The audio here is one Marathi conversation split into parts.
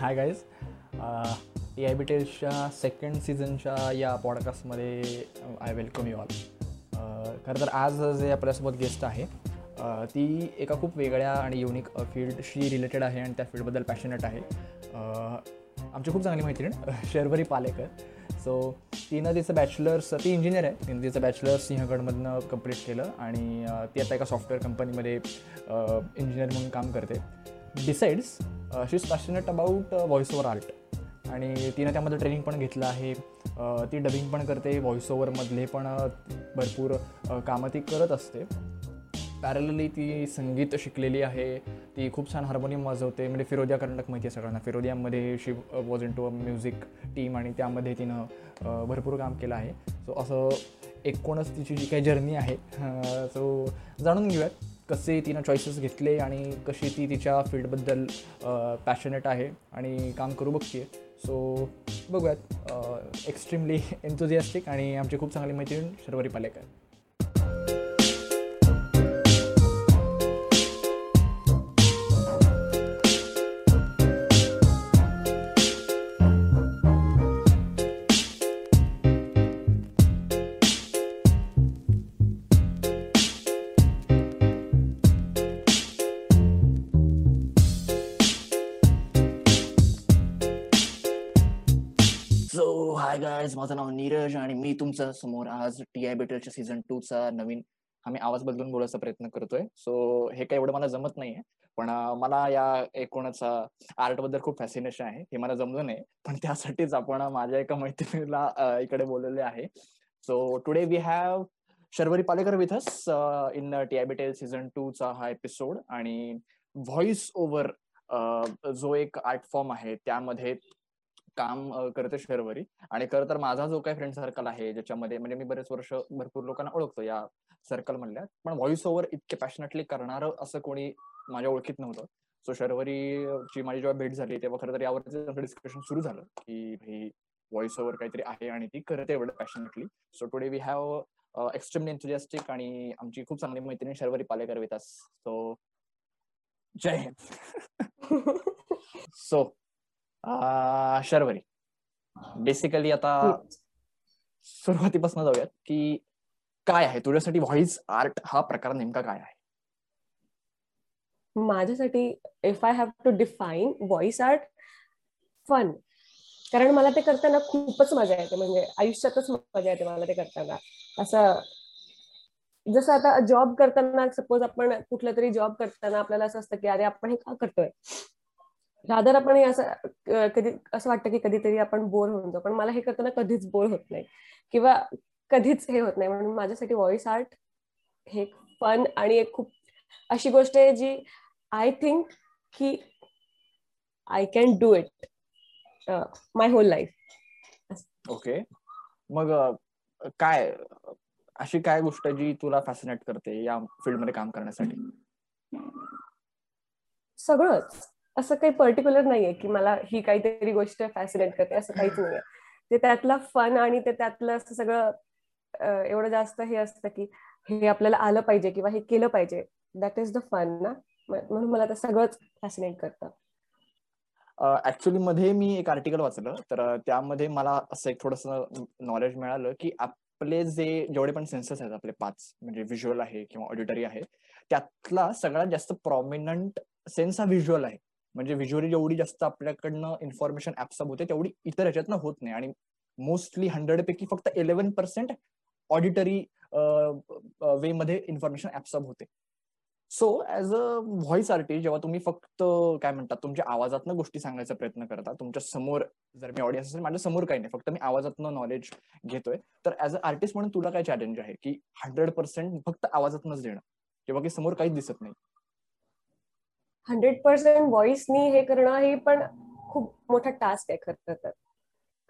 Hi guys A I B टेल्सच्या second सीझनच्या या पॉडकास्टमध्ये आय वेलकम यू ऑल खरं तर आज जे आपल्यासोबत गेस्ट आहे uh, ती एका खूप वेगळ्या आणि युनिक फील्डशी रिलेटेड आहे आणि त्या फील्डबद्दल पॅशनेट आहे. Uh, आमची खूप चांगली मैत्रीण शर्वरी पालेकर. सो तिनं तिचं बॅचलर्स ती इंजिनियर आहे. तिनं तिचं बॅचलर्स सिंहगडमधनं कंप्लीट केलं आणि uh, ती आता एका सॉफ्टवेअर कंपनीमध्ये इंजिनियर म्हणून काम करते. Decides she is passionate about voice over art आणि तिनं त्यामध्ये ट्रेनिंग पण घेतलं आहे. Uh, ती डबिंग पण करते व्हॉइस ओव्हरमधले पण uh, भरपूर uh, कामं ती करत असते. पॅरलली ती संगीत शिकलेली आहे. ती खूप छान हार्मोनियम वाजवते. म्हणजे फिरोदिया कर्नाटक माहिती आहे सगळ्यांना. फिरोदियामध्ये she was into a music team आणि त्यामध्ये तिनं भरपूर काम केलं आहे. सो असं एकूणच तिची जी काही जर्नी आहे सो जाणून घेऊयात. कसे तिनं चॉईसेस घेतले आणि कशी ती तिच्या फील्डबद्दल पॅशनेट आहे आणि काम करू बघते सो बघूयात. एक्स्ट्रीमली एन्थुझियास्टिक आणि आमची खूप चांगली मैत्रीण Sharvari Palekar. So hi guys माझं नाव नीरज आणि मी तुमच्यासमोर आज टी आय बेटलच्या सीझन टू चा नवीन आम्ही आवाज बदलून बोलायचा प्रयत्न करतोय. सो हे काही एवढं मला जमत नाहीये पण मला या एकूणच आर्टबद्दल खूप फॅसिनेशन आहे. हे मला जमलं नाही पण त्यासाठीच आपण माझ्या एका मैत्रिणीला इकडे बोलवले आहे. So today we have Sharvari Palekar with us in T I battle season two चा हा एपिसोड आणि व्हॉइस ओव्हर जो एक आर्ट फॉर्म आहे त्यामध्ये काम करते शर्वरी आणि खरं तर माझा जो काही फ्रेंड सर्कल आहे ज्याच्यामध्ये म्हणजे मी बरेच वर्ष भरपूर लोकांना ओळखतो या सर्कल मधल्या. पण व्हॉइस ओव्हर इतके पॅशनेटली करणार असं कोणी माझ्या ओळखीत नव्हतं. सो शर्वरीची माझी जेव्हा भेट झाली तेव्हा खरं तर यावरती डिस्कशन सुरू झालं की भाई व्हॉइस ओव्हर काहीतरी आहे आणि ती करते एवढं passionately so today we have extremely enthusiastic आणि आमची खूप चांगली मैत्रिणी शर्वरी पालेकर विथ सो जय हिंद. सो शर्वरी. बेसिकली आता सुरुवातीपासून जाऊयात की काय आहे? तुझ्यासाठी व्हॉइस आर्ट हा प्रकार नेमका काय आहे? माझ्यासाठी if I have to define voice art fun कारण मला ते करताना खूपच मजा येते. म्हणजे आयुष्यातच मजा येते मला ते करताना. असं जसं आता जॉब करताना सपोज आपण कुठला तरी जॉब करताना आपल्याला असं असतं की अरे आपण हे का करतोय? रादर आपण असं कधी असं वाटतं की कधीतरी आपण बोर होऊन जाऊ. पण मला हे करताना कधीच बोर होत नाही. किंवा कधीच हे होत नाही. म्हणून माझ्यासाठी व्हॉइस आर्ट हे फन आणि एक खूप अशी गोष्ट आहे जी आय थिंक की I can do it my whole life okay. मग काय अशी काय गोष्ट जी तुला फॅसिनेट करते या फील्डमध्ये काम करण्यासाठी? सगळंच. असं काही पर्टिक्युलर नाहीये की मला ही काहीतरी गोष्ट फॅसिनेट करते असं काहीच नाहीये. ते त्यातला फन आणि ते त्यातलं असं सगळं एवढं जास्त हे असतं की हे आपल्याला आलं पाहिजे किंवा हे केलं पाहिजे. दॅट इज द फन ना? म्हणून मला ते सगळंच फॅसिनेट करतं. ऍक्च्युली मध्ये मी एक आर्टिकल वाचलं तर त्यामध्ये मला असं एक थोडस नॉलेज मिळालं की आपले जे जेवढे पण सेन्सेस आहेत आपले पाच म्हणजे व्हिज्युअल आहे किंवा ऑडिटरी आहे त्यातला सगळ्यात जास्त प्रॉमिनंट सेन्स हा व्हिज्युअल आहे. म्हणजे व्हिज्युअली जेवढी जास्त आपल्याकडनं इन्फॉर्मेशन ऍप्सअप होते तेवढी इतर ह्याच्यातनं होत नाही. आणि मोस्टली हंड्रेड पैकी फक्त इलेव्हन पर्सेंट ऑडिटरी वे मध्ये इन्फॉर्मेशन ऍप्सअप होते. So as a voice artist जेव्हा तुम्ही फक्त काय म्हणतात तुमच्या आवाजातनं गोष्टी सांगायचा प्रयत्न करता तुमच्यासमोर जर मी ऑडियन्स असेल माझ्यासमोर काही नाही फक्त मी आवाजातनं नॉलेज घेतोय तर ऍज अ आर्टिस्ट म्हणून तुला काय चॅलेंज आहे? की हंड्रेड पर्सेंट फक्त आवाजातनच देणं किंवा की समोर काहीच दिसत नाही. हंड्रेड पर्सेंट व्हॉइसनी हे करणं हे पण खूप मोठा टास्क आहे खरं तर.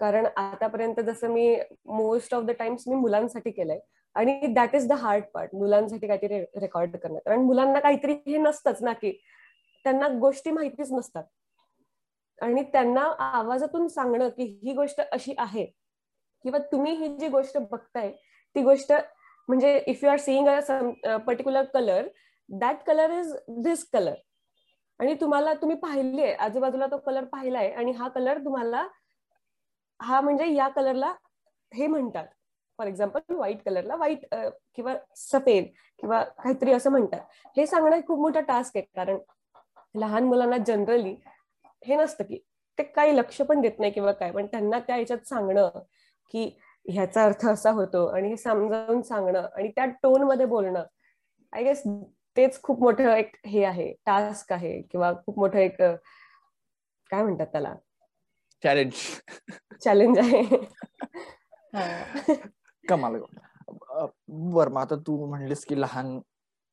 कारण आतापर्यंत जसं मी मोस्ट ऑफ द टाइम्स मी मुलांसाठी केलंय. आणि that is the hard part मुलांसाठी काहीतरी रेकॉर्ड करणं. कारण मुलांना काहीतरी हे नसतंच ना की त्यांना गोष्टी माहितीच नसतात. आणि त्यांना आवाजातून सांगणं की ही गोष्ट अशी आहे किंवा तुम्ही ही जी गोष्ट बघताय ती गोष्ट म्हणजे if you are seeing a particular colour that colour is this colour आणि तुम्हाला तुम्ही पाहिले आजूबाजूला तो कलर पाहिलाय आणि हा कलर तुम्हाला हा म्हणजे या कलरला हे म्हणतात. फॉर एक्झाम्पल व्हाईट कलरला व्हाईट किंवा सफेद किंवा काहीतरी असं म्हणतात. हे सांगणं खूप मोठा टास्क आहे कारण लहान मुलांना जनरली हे नसतं की ते काही लक्ष पण देत नाही किंवा काय पण त्यांना त्या ह्याच्यात सांगणं की ह्याचा अर्थ असा होतो आणि हे समजावून सांगणं आणि त्या टोनमध्ये बोलणं. आय गेस तेच खूप मोठं एक हे आहे टास्क आहे किंवा खूप मोठं एक काय म्हणतात त्याला? चॅलेंज चॅलेंज आहे. कमाल बर मग आता तू म्हणलीस की लहान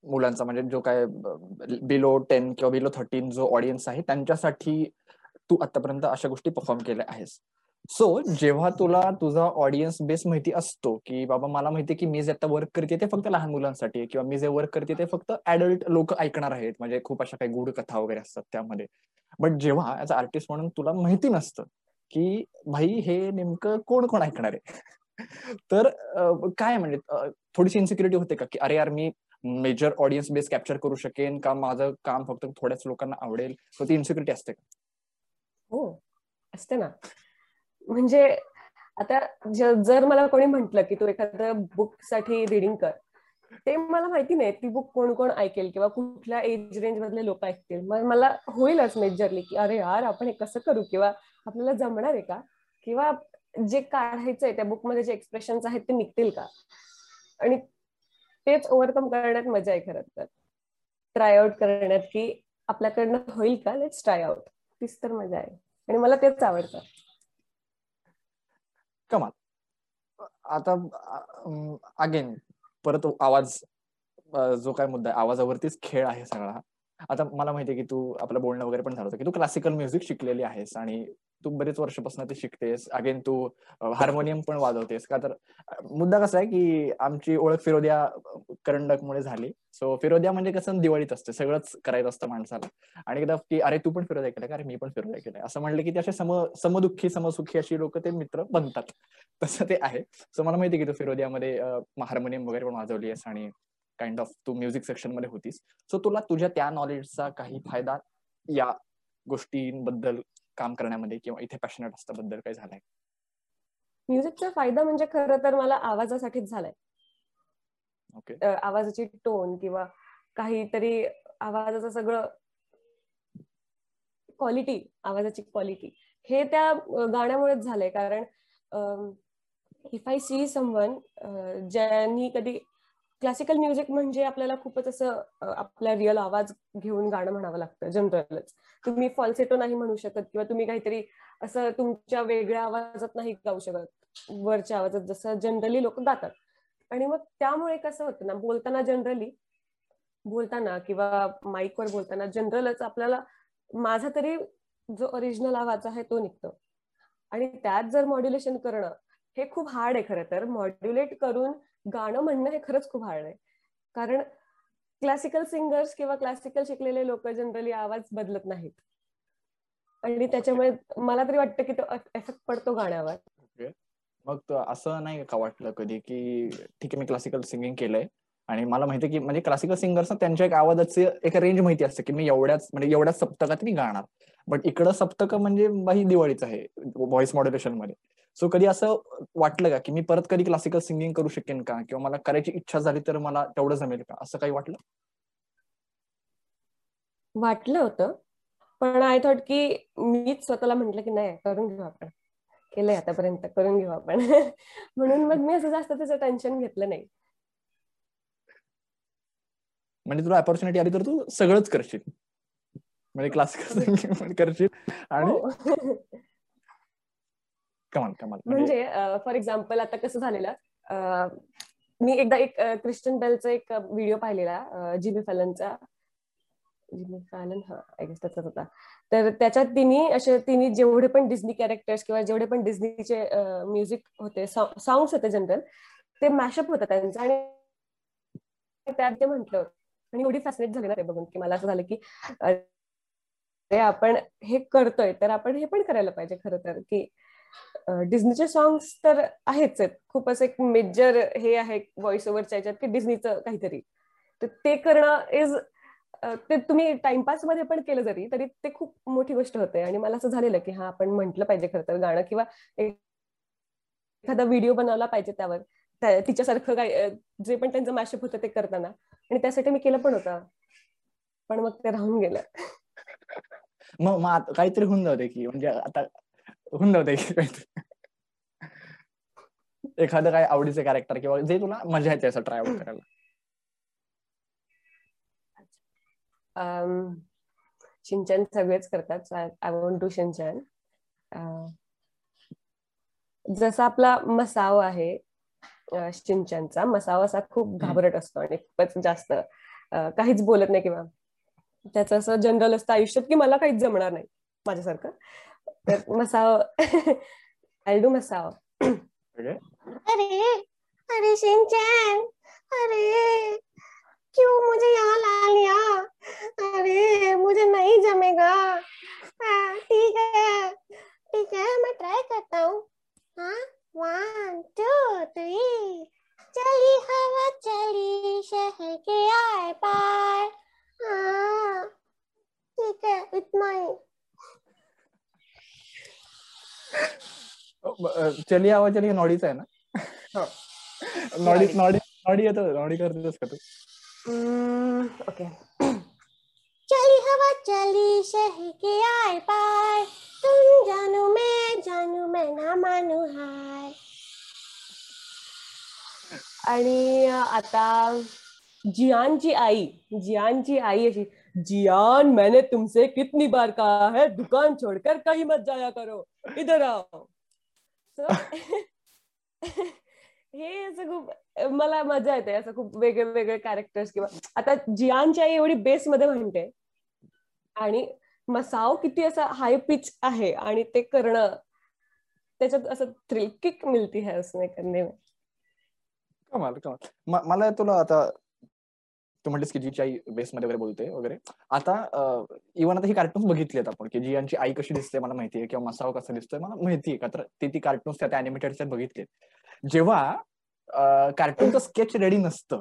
मुलांचा म्हणजे जो काय बिलो टेन किंवा बिलो थर्टीन जो ऑडियन्स आहे त्यांच्यासाठी तू आतापर्यंत अशा गोष्टी परफॉर्म केल्या आहेस. सो जेव्हा तुला तुझा ऑडियन्स बेस माहिती असतो की बाबा मला माहिती की मी जे आता वर्क करते ते फक्त लहान मुलांसाठी किंवा मी जे वर्क करते ते फक्त ऍडल्ट लोक ऐकणार आहेत. म्हणजे खूप अशा काही गुढ कथा वगैरे असतात त्यामध्ये. बट जेव्हा ऍज आर्टिस्ट म्हणून तुला माहिती नसतं की भाई हे नेमकं कोण कोण ऐकणार आहे? तर काय म्हणजे थोडीशी इन्सिक्युरिटी होते का? की अरे यार मी मेजर ऑडियन्स बेस कॅप्चर करू शकेन का? माझं काम फक्त थोड्याच लोकांना आवडेल? तर ती इन्सिक्युरिटी असते का? हो. असते ना. म्हणजे आता जर मला कोणी म्हंटल की तू एखादं बुकसाठी रिडिंग कर ते मला माहिती नाही ती बुक कोण कोण ऐकेल किंवा कुठल्या एज रेंज मधले लोक ऐकतील. मग मला होईलच मेजरली की अरे यार आपण हे कसं करू? किंवा आपल्याला जमणार आहे का? किंवा जे काढायचंय त्या बुकमध्ये जे एक्सप्रेशन आहेत ते निघतील का? आणि तेच ओव्हरकम करण्यात मजा आहे खरं तर. ट्राय आउट करण्यात की आपल्याकडनं होईल का? लेट्स ट्राय आउट तीच तर मजा आहे. आणि मला तेच आवडतं. कमाल. आता अगेन परत आवाज जो काय मुद्दा आहे आवाजावरतीच खेळ आहे सगळा. आता मला माहितीये की तू आपलं बोलणं वगैरे पण झालं होतं की तू क्लासिकल म्युझिक शिकलेली आहेस आणि तू बरेच वर्षापासून ते शिकतेस. अगेन तू हार्मोनियम पण वाजवतेस. का तर मुद्दा कसा आहे की आमची ओळख फिरोद्या करंडकमुळे झाली. सो फिरोद्या म्हणजे कसं दिवाळीत असते. सगळंच करायचं असतं माणसाला. आणि एकदा की अरे तू पण फिरोद्या केलं का? अरे मी पण फिरोद्या केलं असं म्हणलं की ते असे सम समदुःखी समसुखी अशी लोक ते मित्र बनतात. तसं ते आहे. सो मला माहिती की तू फिरोद्यामध्ये हार्मोनियम वगैरे पण वाजवली आहेस आणि काइंड ऑफ तू म्युझिक सेक्शनमध्ये होतीस. सो तुला तुझ्या त्या नॉलेजचा काही फायदा या गोष्टींबद्दल काम करण्यामध्ये किंवा इथे पॅशनेट असल्याबद्दल काही झालाय? म्युझिकचा फायदा म्हणजे खरं तर मला आवाजासाठीच झालाय. ओके आवाजाची टोन किंवा काहीतरी आवाजाचं सगळं क्वालिटी आवाजाची क्वालिटी हे त्या गाण्यामुळेच झालंय. कारण इफ आय सी समवन ज्यांनी कधी क्लासिकल म्युझिक म्हणजे आपल्याला खूपच असं आपला रिअल आवाज घेऊन गाणं म्हणावं लागतं जनरलच तुम्ही फॉल्सेटो नाही म्हणू शकत किंवा तुम्ही काहीतरी असं तुमच्या वेगळ्या आवाजात नाही गाऊ शकत वरच्या आवाजात जसं जनरली लोक गातात. आणि मग त्यामुळे कसं होतं ना बोलताना जनरली बोलताना किंवा माईकवर बोलताना जनरलच आपल्याला माझा तरी जो ओरिजिनल आवाज आहे तो निघतो. आणि त्यात जर मॉड्युलेशन करणं हे खूप हार्ड आहे खरं तर. मॉड्युलेट करून गाणं म्हणणं हे खरंच खूप हार्ड आहे. कारण क्लासिकल सिंगर्स किंवा क्लासिकल शिकलेले लोक जनरली आवाज बदलत नाहीत. आणि त्याच्यामुळे मला तरी वाटतं की तो एफेक्ट पडतो गाण्यावर. मग असं नाही का वाटलं कधी की ठीक आहे मी क्लासिकल सिंगिंग केलंय. आणि मला माहिती की म्हणजे क्लासिकल सिंगर्स त्यांच्या एक आवाजाचे एक रेंज माहिती असते की मी एवढ्याच म्हणजे एवढ्याच सप्तकात मी गाणार. बट इकडं सप्तक म्हणजे बाही दिवाळीच आहे व्हॉइस मॉड्युलेशनमध्ये. सो कधी असं वाटलं का की मी परत कधी क्लासिकल सिंगिंग करू शकेन का? किंवा मला करायची इच्छा झाली तर मला तेवढं जमेल का? असं काही वाटलं? वाटलं होतं. पण आय थॉट की मीच स्वतःला म्हंटल की नाही करून घेऊ आपण. केलंय आतापर्यंत करून घेऊ आपण. म्हणून मग मी असं जास्त त्याचं टेन्शन घेतलं नाही. म्हणजे तुला अपॉर्च्युनिटी आली तर तू सगळंच करशील. म्हणजे क्लासिकल सिंगिंग करशील. आणि हो. कमाल कमाल म्हणजे फॉर एक्झाम्पल आता कसं झालेलं मी एकदा एक क्रिस्टन बेलचा एक व्हिडिओ पाहिलेला जिमी फॅलनचा जिमी फॅलन हा आय गेस त्याचाच होता. तर त्याच्यात तिने असे तिने जेवढे पण डिझनी कॅरेक्टर्स किंवा जेवढे पण डिझनीचे म्युझिक होते सॉंग्स होते जनरल ते मॅशअप होतं त्यांचं. आणि त्यात ते म्हटलं आणि एवढी फॅसिनेट झाली ना ते बघून की मला असं झालं की आपण हे करतोय तर आपण हे पण करायला पाहिजे खरं तर की डिझनीचे सॉंग्स तर आहेच आहेत. खूप असं एक मेजर हे आहे व्हॉइस ओव्हरच्या याच्यात की डिझनीचं काहीतरी. तर ते करणं इज ते तुम्ही टाइमपासमध्ये पण केलं जरी तरी ते खूप मोठी गोष्ट होते. आणि मला असं झालेलं की हा आपण म्हटलं पाहिजे खरं तर गाणं किंवा एखादा व्हिडिओ बनवला पाहिजे त्यावर. तिच्यासारखं काय जे पण त्यांचं मॅशअप होतं ते करताना. आणि त्यासाठी मी केलं पण होतं. पण मग ते राहून गेलं. मग काहीतरी होऊन जाऊ दे की म्हणजे आता की एखादं काय आवडीचं कॅरेक्टर किंवा जे तुला मजा येते असं ट्राय आउट करायला. शिंचन सगळेच करतात. आय वॉन्ट टू शिंचन जसा आपला मसाव आहे शिंचनचा मसाव असा खूप घाबरट असतो आणि खूपच जास्त काहीच बोलत नाही किंवा. त्याचं असं जनरल असतं आयुष्यात की मला काहीच जमणार नाही माझ्यासारखं. तर मसाव आय डू मसाव अरे अरे शिंचन अरे क्यों मुझे यहाँ ला लिया अरे मुझे नहीं जमेगा ठीक है ठीक है मैं ट्राई करता हूँ हाँ वन टू थ्री चली हवा चली शहर के आए पार हाँ ठीक है इतना ही चली हवा चली नॉडीच आहे ना? नॉडी नॉडी नॉडी येतो नॉडी करतेस का तू? ओके. चली हवा चली शहर के आए पार तुम जानू मैं जानू मैं ना मानू हाय. आणि आता जियानची आई जियानची आई अशी जियान मैंने तुमसे कितनी बार कहा है दुकान छोड़कर कहीं मत जाया करो। इधर आओ। हे असं खूप मला मजा येते असं खूप वेगळे वेगळे कॅरेक्टर्स किंवा आता जियानच्या आई एवढी बेस मध्ये म्हणते आणि मसाव किती असं हाय पिच आहे आणि ते करणं त्याच्यात असं थ्रिल किक मिळती है उसने करणे में कमाल कमाल. मला तुला आता तू म्हणतेस की जीची आई बेस मध्ये वगैरे बोलते वगैरे. आता इव्हन आता ही कार्टून्स बघितली आपण की जी यांची आई कशी दिसते मला माहितीये किंवा मसाव कसा दिसतोय मला माहितीये का? तर ती ती कार्टून्स त्या अॅनिमेटेड बघितले जेव्हा कार्टूनचं स्केच रेडी नसतं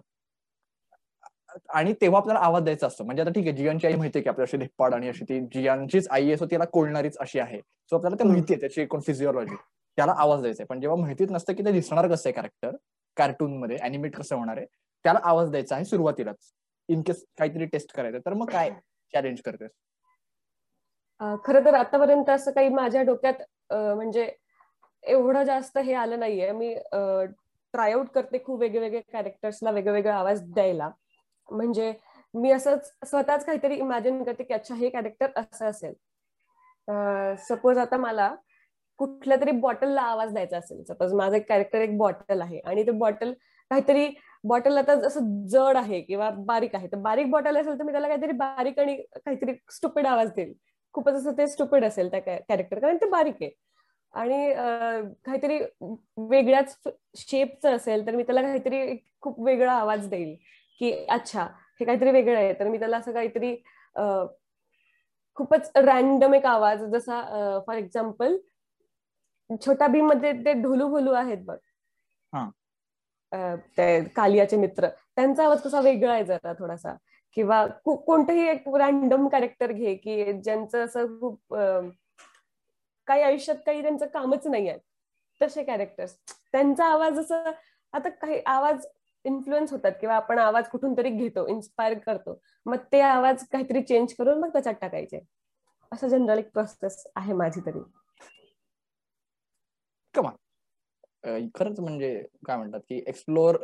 आणि तेव्हा आपल्याला आवाज द्यायचा असतो. म्हणजे आता ठीक आहे जियांची आई माहितीये की आपल्या अशी धिप्पाड आणि अशी ती जियांचीच आई असो तिला कोळणारीच अशी आहे. सो आपल्याला ते माहितीये त्याची एकूण फिजिओलॉजी त्याला आवाज द्यायचा आहे. पण जेव्हा माहितीच नसतं की ते दिसणार कसं आहे कॅरेक्टर कार्टून मध्ये अॅनिमेट कसं होणार आहे त्याला आवाज द्यायचा आहे सुरुवातीलाच. इन केस काहीतरी टेस्ट करायचं तर मग काय चॅलेंज करतेस? खर तर आतापर्यंत असं काही माझ्या डोक्यात म्हणजे एवढं जास्त हे आलं नाहीये. मी ट्राय करते खूप वेगवेगळे कॅरेक्टर्सला वेगवेगळा आवाज द्यायला. म्हणजे मी असंच स्वतःच काहीतरी इमॅजिन करते की अच्छा हे कॅरेक्टर असं असेल. सपोज आता मला कुठल्या तरी बॉटलला आवाज द्यायचा असेल. सपोज माझं एक कॅरेक्टर एक बॉटल आहे आणि ते बॉटल काहीतरी बॉटल आता जसं जड आहे किंवा बारीक आहे तर बारीक बॉटल असेल तर मी त्याला काहीतरी बारीक आणि काहीतरी स्टुपिड आवाज देईल. खूपच असं ते स्टुपिड असेल त्या कॅरेक्टर कारण ते बारीक आहे. आणि काहीतरी वेगळ्याच शेपचं असेल तर मी त्याला काहीतरी खूप वेगळा आवाज देईल की अच्छा हे काहीतरी वेगळं आहे. तर मी त्याला असं काहीतरी खूपच रॅन्डम एक आवाज जसा फॉर एक्झाम्पल छोटा भीममध्ये ते ढोलू भोलू आहेत बघ. ते कालियाचे मित्र त्यांचा आवाज कसा वेगळा आहे जरा थोडासा? किंवा कोणतंही एक रॅन्डम कॅरेक्टर घे की ज्यांचं असं खूप काही आयुष्यात काही त्यांचं कामच नाही आहे. तसे कॅरेक्टर्स त्यांचा आवाज असं आता काही आवाज इन्फ्लुएन्स होतात किंवा आपण आवाज कुठून तरी घेतो इन्स्पायर करतो. मग ते आवाज काहीतरी चेंज करून मग त्याच्यात टाकायचे. असं जनरल एक प्रोसेस आहे माझी तरी. खरंच म्हणजे काय म्हणतात की एक्सप्लोअर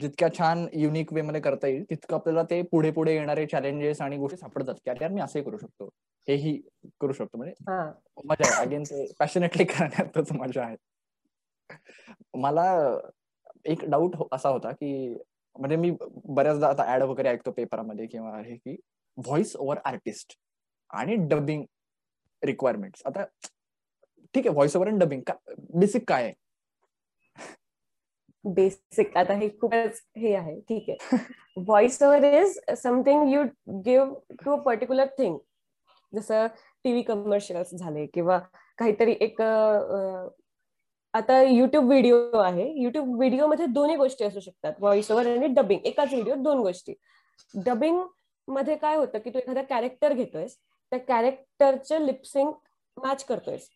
जितक्या छान युनिक वे मध्ये करता येईल तितकं आपल्याला ते पुढे पुढे येणारे चॅलेंजेस आणि गोष्टी सापडतात. की यार मी असंही करू शकतो. हेही करू शकतो. म्हणजे मजा आहे. अगेन ते पॅशनेटली करण्यातच मजा आहे. मला एक डाऊट असा होता की म्हणजे मी बऱ्याचदा आता ऍड वगैरे ऐकतो पेपरामध्ये किंवा हे की व्हॉइस ओव्हर आर्टिस्ट आणि डबिंग रिक्वायरमेंट आता ठीक आहे voice over and dubbing basic काय आहे? बेसिक. आता हे खूपच हे आहे. ठीक आहे. Voice over is something you give to a particular thing जसं टीव्ही कमर्शियल्स झाले किंवा काहीतरी एक आता युट्यूब व्हिडिओ आहे. युट्यूब व्हिडिओमध्ये दोन्ही गोष्टी असू शकतात. व्हॉइस ओव्हर आणि डबिंग एकाच व्हिडिओ दोन गोष्टी. डबिंगमध्ये काय होतं की तू एखादा कॅरेक्टर घेतोयस. त्या कॅरेक्टरचे लिपसिंग मॅच करतोयस.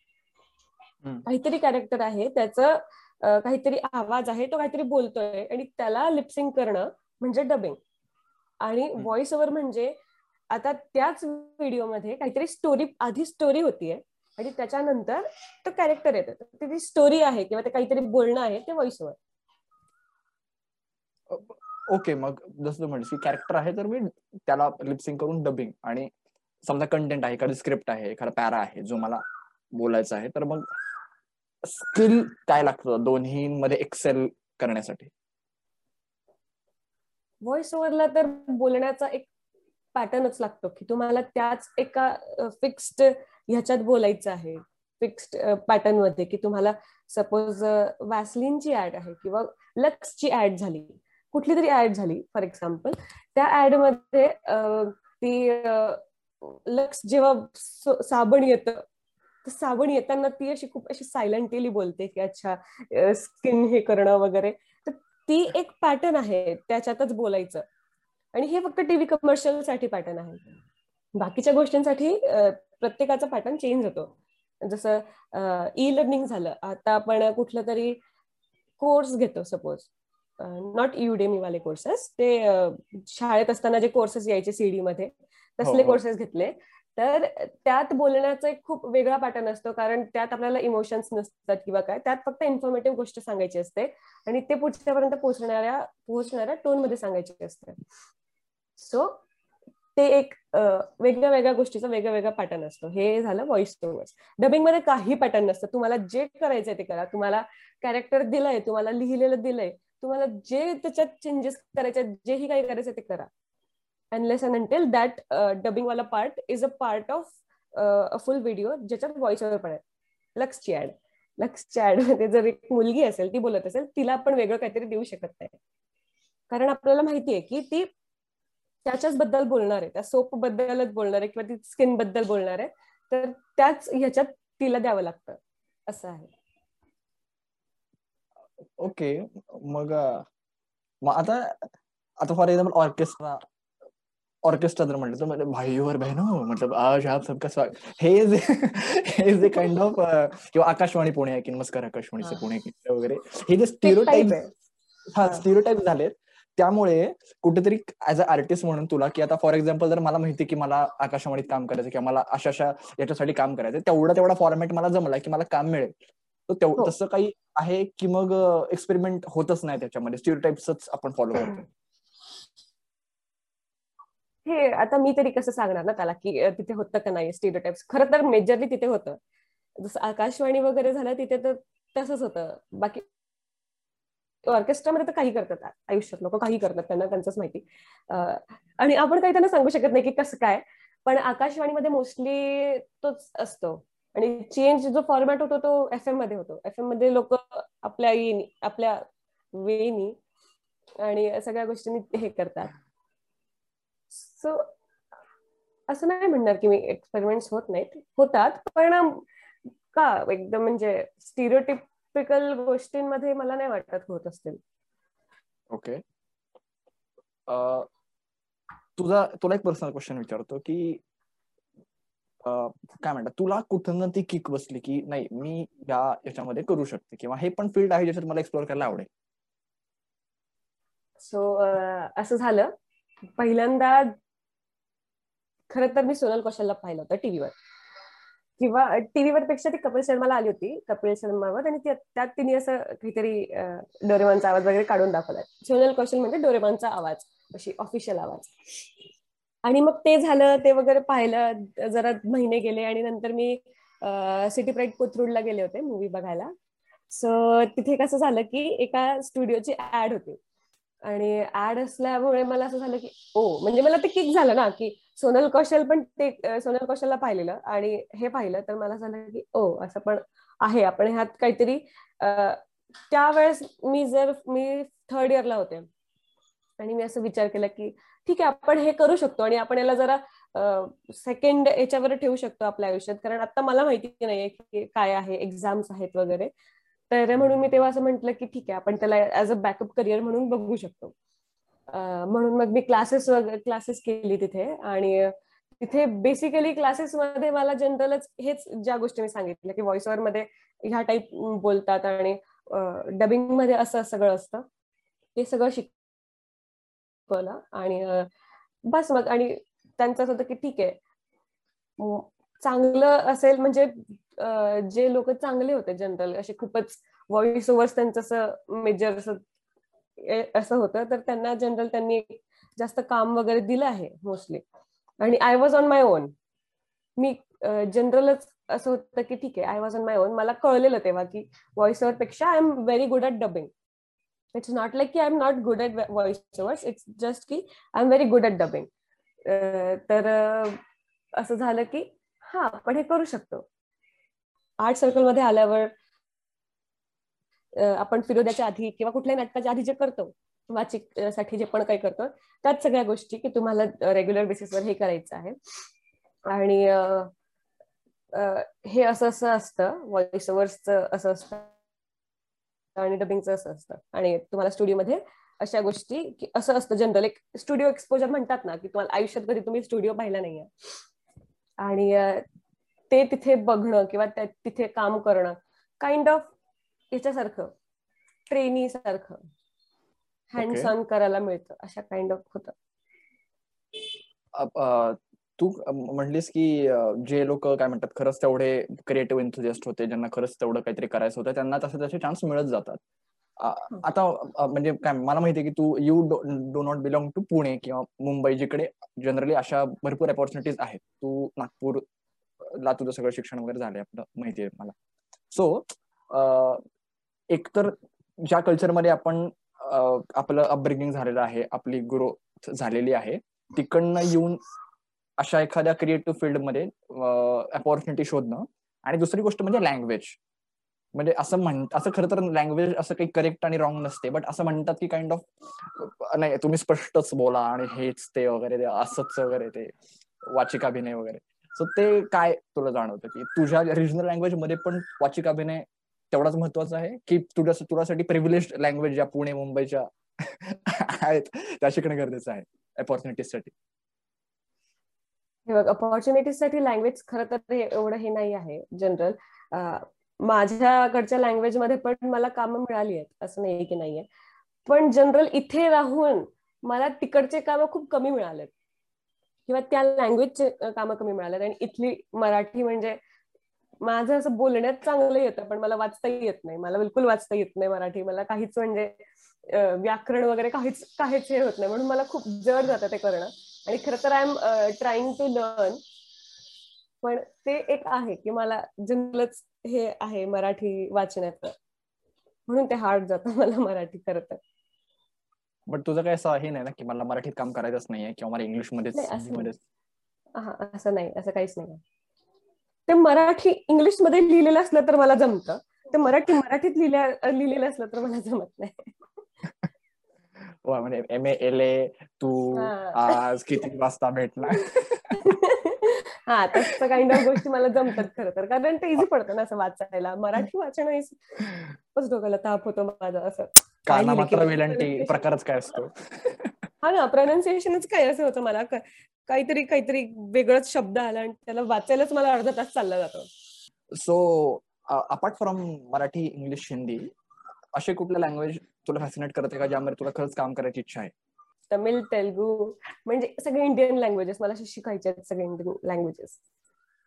काहीतरी कॅरेक्टर आहे. त्याचं काहीतरी आवाज आहे तो काहीतरी बोलतोय आणि त्याला लिपसिंग करणं म्हणजे डबिंग आणि व्हॉइस ओव्हर म्हणजे आता त्याच व्हिडिओमध्ये काहीतरी स्टोरी आधी स्टोरी होतीये आणि त्याच्यानंतर तो कॅरेक्टर येतो ती स्टोरी आहे किंवा ते काहीतरी बोलणं आहे ते व्हॉइस ओव्हर ओके मग जसं म्हणस की कॅरेक्टर आहे तर मी त्याला लिपसिंग करून डबिंग आणि समजा कंटेंट आहे एखादी स्क्रिप्ट आहे एखादा पॅरा आहे जो मला बोलायचा आहे तर मग स्किल काय लागतं दोन्ही मध्ये एक्सेल करण्यासाठी? व्हॉइस ओव्हरला तर बोलण्याचा एक पॅटर्नच लागतो की तुम्हाला त्याच एका फिक्स्ड ह्याच्यात बोलायचं आहे. फिक्स्ड पॅटर्नमध्ये की तुम्हाला सपोज वॅसलिनची ऍड आहे किंवा लक्सची ऍड झाली. कुठली तरी ऍड झाली फॉर एक्झाम्पल त्या ऍडमध्ये ती लक्स जेव्हा साबण येतं साबण येताना ती अशी खूप अशी सायलेंटली बोलते की अच्छा स्किन हे करणं वगैरे. तर ती एक पॅटर्न आहे त्याच्यातच बोलायचं. आणि हे फक्त टीव्ही कमर्शियलसाठी पॅटर्न आहे. बाकीच्या गोष्टींसाठी प्रत्येकाचा पॅटर्न चेंज होतो. जसं ई लर्निंग झालं. आता आपण कुठलं तरी कोर्स घेतो सपोज. नॉट युडेमी वाले कोर्सेस ते शाळेत असताना जे कोर्सेस यायचे सीडी मध्ये तसले कोर्सेस हो, हो. घेतले. तर त्यात बोलण्याचा एक खूप वेगळा पॅटर्न असतो. कारण त्यात आपल्याला इमोशन्स नसतात किंवा काय. त्यात फक्त इन्फॉर्मेटिव्ह गोष्ट सांगायची असते. आणि ते पुढच्यापर्यंत पोहोचणाऱ्या पोहोचणाऱ्या टोनमध्ये सांगायची असते. सो ते एक वेगळ्या वेगळ्या गोष्टीचा वेगळा वेगळा पॅटर्न असतो. हे झालं व्हॉइस ओव्हर्स डबिंगमध्ये काही पॅटर्न नसतं. तुम्हाला जे करायचंय ते करा. तुम्हाला कॅरेक्टर दिलंय तुम्हाला लिहिलेलं दिलंय तुम्हाला जे त्याच्यात चेंजेस करायचे जेही काही करायचं ते करा. Unless and until that dubbing वाला part is a part of a full video ज्याच्यात व्हॉइस ओव्हर पण आहे. लक्सची ऍड लक्सच्या ऍडमध्ये जर एक मुलगी असेल ती बोलत असेल तिला आपण वेगळं काहीतरी देऊ शकत नाही. कारण आपल्याला माहितीये की ती त्याच्याच बद्दल बोलणार आहे. त्या सोप बद्दलच बोलणार आहे किंवा ती स्किनबद्दल बोलणार आहे. तर त्याच ह्याच्यात तिला द्यावं लागतं. असं आहे. ओके मग आता आता फॉर एक्झाम्पल ऑर्केस्ट्रा ऑर्केस्ट्रा जर म्हटलं तर म्हणजे भाई और बहनो मतलब आज आप सबका स्वागत हे जे हे जे काइंड ऑफ किंवा आकाशवाणी पुणे आहे की नमस्कार आकाशवाणीचे पुणे वगैरे. हे जे स्टिरोटाईप हा स्टिरोटाईप झालेत. त्यामुळे कुठेतरी ऍज अ आर्टिस्ट म्हणून तुला की आता फॉर एक्झाम्पल जर मला माहिती की मला आकाशवाणीत काम करायचं किंवा मला अशा अशा याच्यासाठी काम करायचं तेवढा तेवढा फॉर्मॅट मला जमला की मला काम मिळेल. तर हो. तसं काही आहे की मग एक्सपेरिमेंट होतच नाही त्याच्यामध्ये. स्टिरोटाईप्सच आपण फॉलो करतो हे आता मी तरी कसं सांगणार ना त्याला की तिथे होतं का नाही स्टिरोटाईप्स खरं तर मेजरली तिथे होतं. जसं आकाशवाणी वगैरे झालं तिथे तर तसंच होतं. बाकी ऑर्केस्ट्रामध्ये तर काही करतात आयुष्यात लोक काही करतात त्यांना त्यांचंच माहिती. आणि आपण काही त्यांना सांगू शकत नाही की कसं काय पण आकाशवाणीमध्ये मोस्टली तोच असतो. आणि चेंज जो फॉर्मॅट होतो तो एफ एममध्ये होतो. एफ एममध्ये लोक आपल्या आपल्या वेनी आणि सगळ्या गोष्टींनी हे करतात. सो असं नाही म्हणणार की मी एक्सपेरिमेंट होत नाहीत. होतात पण का? एकदम म्हणजे स्टिरियोटिप टिपिकल गोष्टींमध्ये मला नाही वाटत होत असतील. ओके तुझा तुला एक पर्सनल क्वेश्चन विचारतो की काय म्हणतात? तुला कुठं ती किक बसली की नाही मी या याच्यामध्ये करू शकते किंवा हे पण फील्ड आहे ज्याच्यात मला एक्सप्लोर करायला आवडेल? सो असं झालं. पहिल्यांदा खर तर मी सोनल कौशलला पाहिलं होतं टीव्हीवर. किंवा टीव्हीवर पेक्षा ती कपिल शर्माला आली होती कपिल शर्मावर आणि त्यात तिने असं काहीतरी डोरेमानचा आवाज वगैरे काढून दाखवलाय. सोनल कौशल म्हणजे डोरेमानचा आवाज अशी ऑफिशियल आवाज. आणि मग ते झालं ते वगैरे पाहिलं जरा महिने गेले आणि नंतर मी सिटी प्राईड कोथरूडला गेले होते मूवी बघायला. सो तिथे कसं झालं की एका स्टुडिओची ऍड होती. आणि ऍड असल्यामुळे मला असं झालं की ओ म्हणजे मला ते किक झालं ना की सोनल कौशल पण ते सोनल कौशलला पाहिलेलं आणि हे पाहिलं तर मला झालं की ओ असं पण आहे. आपण ह्यात काहीतरी त्यावेळेस मी जर मी थर्ड इयरला होते आणि मी असं विचार केला की ठीक आहे आपण हे करू शकतो आणि आपण याला जरा सेकंड याच्यावर ठेवू शकतो आपल्या आयुष्यात. कारण आता मला माहिती नाहीये की काय आहे एक्झाम्स आहेत वगैरे. तर म्हणून मी तेव्हा असं म्हटलं की ठीक आहे आपण त्याला ऍज अ बॅकअप करिअर म्हणून बघू शकतो. म्हणून मग मी क्लासेस क्लासेस केली तिथे आणि तिथे बेसिकली क्लासेसमध्ये मला जनरलच हेच ज्या गोष्टी मी सांगितल्या की व्हॉइस ओव्हरमध्ये ह्या टाईप बोलतात आणि डबिंगमध्ये असं सगळं असतं. ते सगळं शिकवलं आणि बस मग आणि त्यांचं होतं की ठीक आहे. चांगलं असेल म्हणजे जे लोक चांगले होते जनरल असे खूपच व्हॉइस ओव्हर्स त्यांचं असं मेजर असं असं होतं. तर त्यांना जनरल त्यांनी जास्त काम वगैरे दिलं आहे मोस्टली आणि I was on my own मी जनरलच असं होतं की ठीक आहे I was on my own मला कळलेलं तेव्हा की voice ओव्हरपेक्षा I am very good at dubbing it's not like की I am not good at voice overs it's just की I am very good at dubbing तर असं झालं की हा आपण हे करू शकतो. आर्ट सर्कलमध्ये आल्यावर आपण फिरोद्याच्या आधी किंवा कुठल्याही नाटकाच्या आधी जे करतो वाचिकसाठी जे पण काही करतो त्याच सगळ्या गोष्टी की तुम्हाला रेग्युलर बेसिसवर हे करायचं आहे. आणि हे असं असं असतं व्हॉइस ओव्हर्सचं असं असतं आणि डबिंगचं असं असतं. आणि तुम्हाला स्टुडिओमध्ये अशा गोष्टी की असं असतं जनरल एक स्टुडिओ एक्सपोजर म्हणतात ना की तुम्हाला आयुष्यात कधी तुम्ही स्टुडिओ पाहिला नाहीये. आणि ते तिथे बघणं किंवा तिथे काम करणं काइंड ऑफ याच्यासारखं ट्रेनी सारखं हँड्स ऑन करायला मिळतं अशा काइंड ऑफ होत. तू म्हणलीस की जे लोक काय म्हणतात खरंच तेवढे क्रिएटिव्ह एन्थुजिस्ट होते ज्यांना खरंच तेवढं काहीतरी करायचं होतं त्यांना तसे तसे चान्स मिळत जातात. आता म्हणजे काय मला माहिती आहे की तू you do not belong to Pune किंवा मुंबई जिकडे जनरली अशा भरपूर अपॉर्च्युनिटीज आहेत. तू नागपूर ला तुझं सगळं शिक्षण वगैरे झालंय आपलं माहिती आहे मला. सो एकतर ज्या कल्चरमध्ये आपण आपलं अपब्रिंगिंग झालेलं आहे आपली ग्रोथ झालेली आहे तिकडनं येऊन अशा एखाद्या क्रिएटिव्ह फील्डमध्ये अपॉर्च्युनिटी शोधणं आणि दुसरी गोष्ट म्हणजे लँग्वेज म्हणजे असं म्हण असं खरं तर लँग्वेज असं काही करेक्ट आणि रॉंग नसते बट असं म्हणतात की काइंड ऑफ नाही तुम्ही स्पष्टच बोला आणि हेच ते वगैरे ते असंच वगैरे ते वाचिकाभिनय वगैरे. सो ते काय तुला जाणवतं की तुझ्या रिजनल लँग्वेजमध्ये पण वाचिकाभिनय तेवढाच महत्त्वाचा आहे की तुझ्या तुझ्यासाठी प्रिव्हिलेज लँग्वेज ज्या पुणे मुंबईच्या आहेत त्या शिकणं गरजेचं आहे अपॉर्च्युनिटीजसाठी. हे बघ अपॉर्च्युनिटीजसाठी लँग्वेज खरं तर एवढं हे नाही आहे जनरल माझ्याकडच्या लँग्वेजमध्ये पण मला कामं मिळाली आहेत असं नाही की नाहीये. पण जनरल इथे राहून मला तिकडचे कामं खूप कमी मिळालेत. किंवा त्या लँग्वेजचे कामं कमी मिळालेत. आणि इथली मराठी म्हणजे माझं असं बोलण्यात चांगलं येतं पण मला वाचता येत नाही. मला बिलकुल वाचता येत नाही मराठी. मला काहीच म्हणजे व्याकरण वगैरे काहीच काहीच हे होत नाही. म्हणून मला खूप जड जातं ते करणं. आणि खरं तर I am trying to learn पण ते एक आहे की मला जनरलच हे आहे मराठी वाचण्याचं. म्हणून ते हार्ड जातं मला मराठी खरं तर. बट तुझं काय असं हे नाही ना की मला मराठीत काम करायचंच नाहीये किंवा मला इंग्लिशमध्ये हा असं नाही असं काहीच नाही. ते मराठी इंग्लिशमध्ये लिहिलेलं असलं तर मला जमतं. ते मराठी मराठीत लिहिल्या लिहिलेलं असलं तर मला जमत नाही. म्हणजे एम एल ए तू आज किती वाजता भेटणार हा तसं काही ना गोष्टी मला जमतात खरं तर. कारण ते इझी पडतं ना असं वाचायला. मराठी वाचणं बस डोक्याला ताप होतो माझं असं. प्रकारच काय असतो? हा ना प्रोनाऊन्सिएशनच काय असं होतं मला. काहीतरी काहीतरी वेगळाच शब्द आला आणि त्याला वाचायलाच मला अर्धा तास चालला जातो. So apart from Marathi English Hindi असे कुठल्या लँग्वेज तुला फॅसिनेट करते का ज्यामध्ये तुला खरंच काम करायची इच्छा आहे? तमिळ तेलगू म्हणजे सगळे इंडियन लँग्वेजेस मला शिकायचे आहेत सगळे इंडियन लँग्वेजेस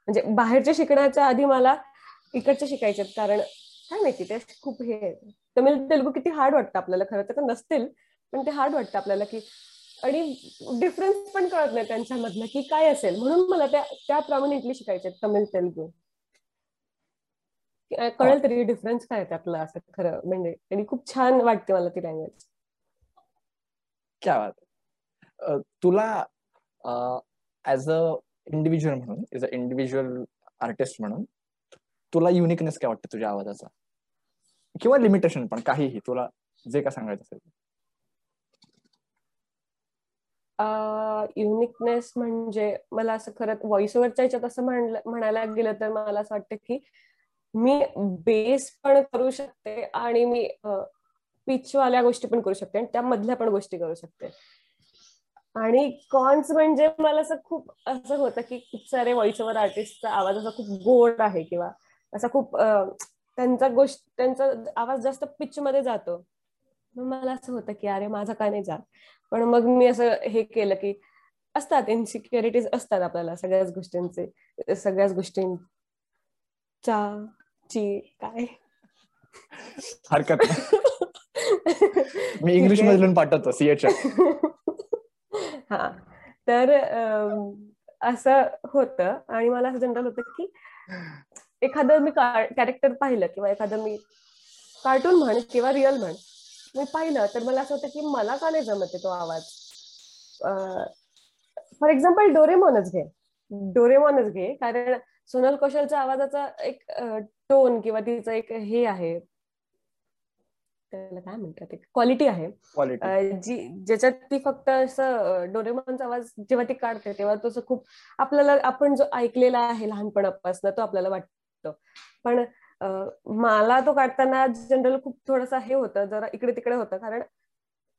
म्हणजे बाहेरच्या शिकण्याच्या आधी मला इकडच्या शिकायचे कारण काय माहिती ते खूप हे तमिळ तेलगू किती हार्ड वाटतं आपल्याला. खरं तर नसतील पण ते हार्ड वाटतं आपल्याला की आणि डिफरन्स पण कळत नाही त्यांच्यामधलं की काय असेल. म्हणून मला त्या त्या प्रॉमिनेंटली शिकायचे तमिळ तेलगू. कळेल तरी डिफरन्स काय त्यातलं असं खरं. म्हणजे आणि खूप छान वाटते मला ती लँग्वेज क्या बात तुला ऍज अ इंडिव्हिज्युअल म्हणून एज अ इंडिव्हिज्युअल आर्टिस्ट म्हणून तुला युनिकनेस काय वाटतं तुझ्या आवाजाचा? किंवा लिमिटेशन पण काहीही तुला जे काय सांगायचं असेल. युनिकनेस म्हणजे मला असं खरं व्हॉइस ओव्हरच्या याच्यात असं म्हणायला गेलं तर मला असं वाटतं की मी बेस पण करू शकते आणि मी पिच वाल्या गोष्टी पण करू शकते आणि त्यामधल्या पण गोष्टी करू शकते. आणि कॉन्स म्हणजे मला असं खूप असं होतं की खूप सारे व्हॉइस ओव्हर आर्टिस्टचा आवाज असा खूप गोड आहे किंवा असा खूप त्यांचा गोष्ट त्यांचा आवाज जास्त पिच मध्ये जातो. मग मला असं होतं की अरे माझा का नाही जात? पण मग मी असं हे केलं की असतात इन्सिक्युरिटीज असतात आपल्याला सगळ्याच गोष्टींचे सगळ्याच गोष्टींचा ची काय? हरकत मी इंग्लिश मधून पाठवतो सीएच हा. तर असं होतं आणि मला असं जनरल होतं की एखादं मी कॅरेक्टर पाहिलं किंवा एखादं मी कार्टून म्हण किंवा रिअल म्हण मी पाहिलं तर मला असं होतं की मला का नाही जमत तो आवाज? फॉर एक्झाम्पल डोरेमॉनच घे. डोरेमॉनच घे कारण सोनल कौशलच्या आवाजाचा एक टोन किंवा तिचं एक हे आहे. त्याला काय म्हणतात क्वालिटी आहे. जी ज्याच्यात ती फक्त असं डोरेमॉनचा आवाज जेव्हा ती काढते तेव्हा तो खूप आपल्याला आपण जो ऐकलेला आहे लहानपणापासून तो आपल्याला वाटतो. पण मला तो काढताना जनरल खूप थोडंसं हे होतं जरा इकडे तिकडे होतं कारण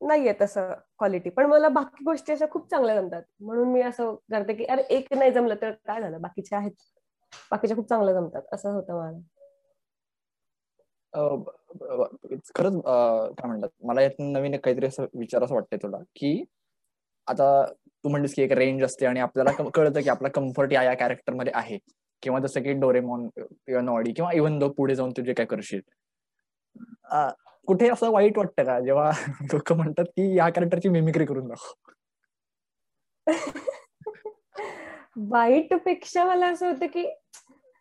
नाहीये तसं क्वालिटी पण मला बाकी गोष्टी अशा खूप चांगल्या जमतात. म्हणून मी असं करते की अरे एक नाही जमलं तर काय झालं? बाकीचे आहेत बाकीच्या खूप चांगलं जमतात. असं होतं मला. खरंच काय म्हणतात मला यात नवीन काहीतरी असं विचार असं वाटतंय तुला की आता तू म्हणलीस की एक रेंज असते आणि आपल्याला कळतं की आपला कम्फर्ट या या कॅरेक्टरमध्ये आहे. किंवा जसं की डोरेमॉन किंवा नॉडी किंवा इव्हन दो पुढे जाऊन तुझे काय करशील. कुठे असं वाईट वाटतं का? जेव्हा लोक म्हणतात की या कॅरेक्टरची मिमिक्री करून दाखव. वाईटपेक्षा मला असं होतं की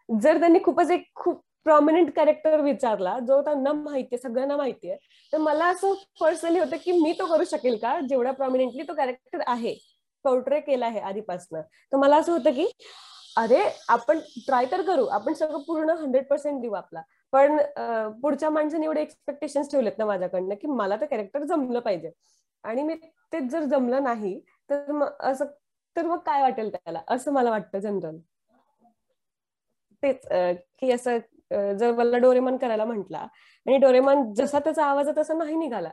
जर त्यांनी खूपच एक खूप प्रॉमिनंट कॅरेक्टर विचारला जो त्यांना माहितीये सगळ्यांना माहितीये तर मला असं पर्सनली होतं की मी तो करू शकेल का? जेवढा प्रॉमिनंटली तो कॅरेक्टर आहे पोर्ट्रे केला आहे आधीपासनं. तर मला असं होतं की अरे आपण ट्राय तर करू आपण सगळं पूर्ण हंड्रेड पर्सेंट देऊ आपला. पण पुढच्या माणसाने एवढे एक्सपेक्टेशन ठेवलेत ना माझ्याकडनं की मला तर कॅरेक्टर जमलं पाहिजे. आणि मी ते जर जमलं नाही तर मग असं तर मग काय वाटेल त्याला? असं मला वाटतं जनरल तेच की असं जर मला डोरेमन करायला म्हटला आणि डोरेमन जसा त्याचा आवाज आहे तसा नाही निघाला.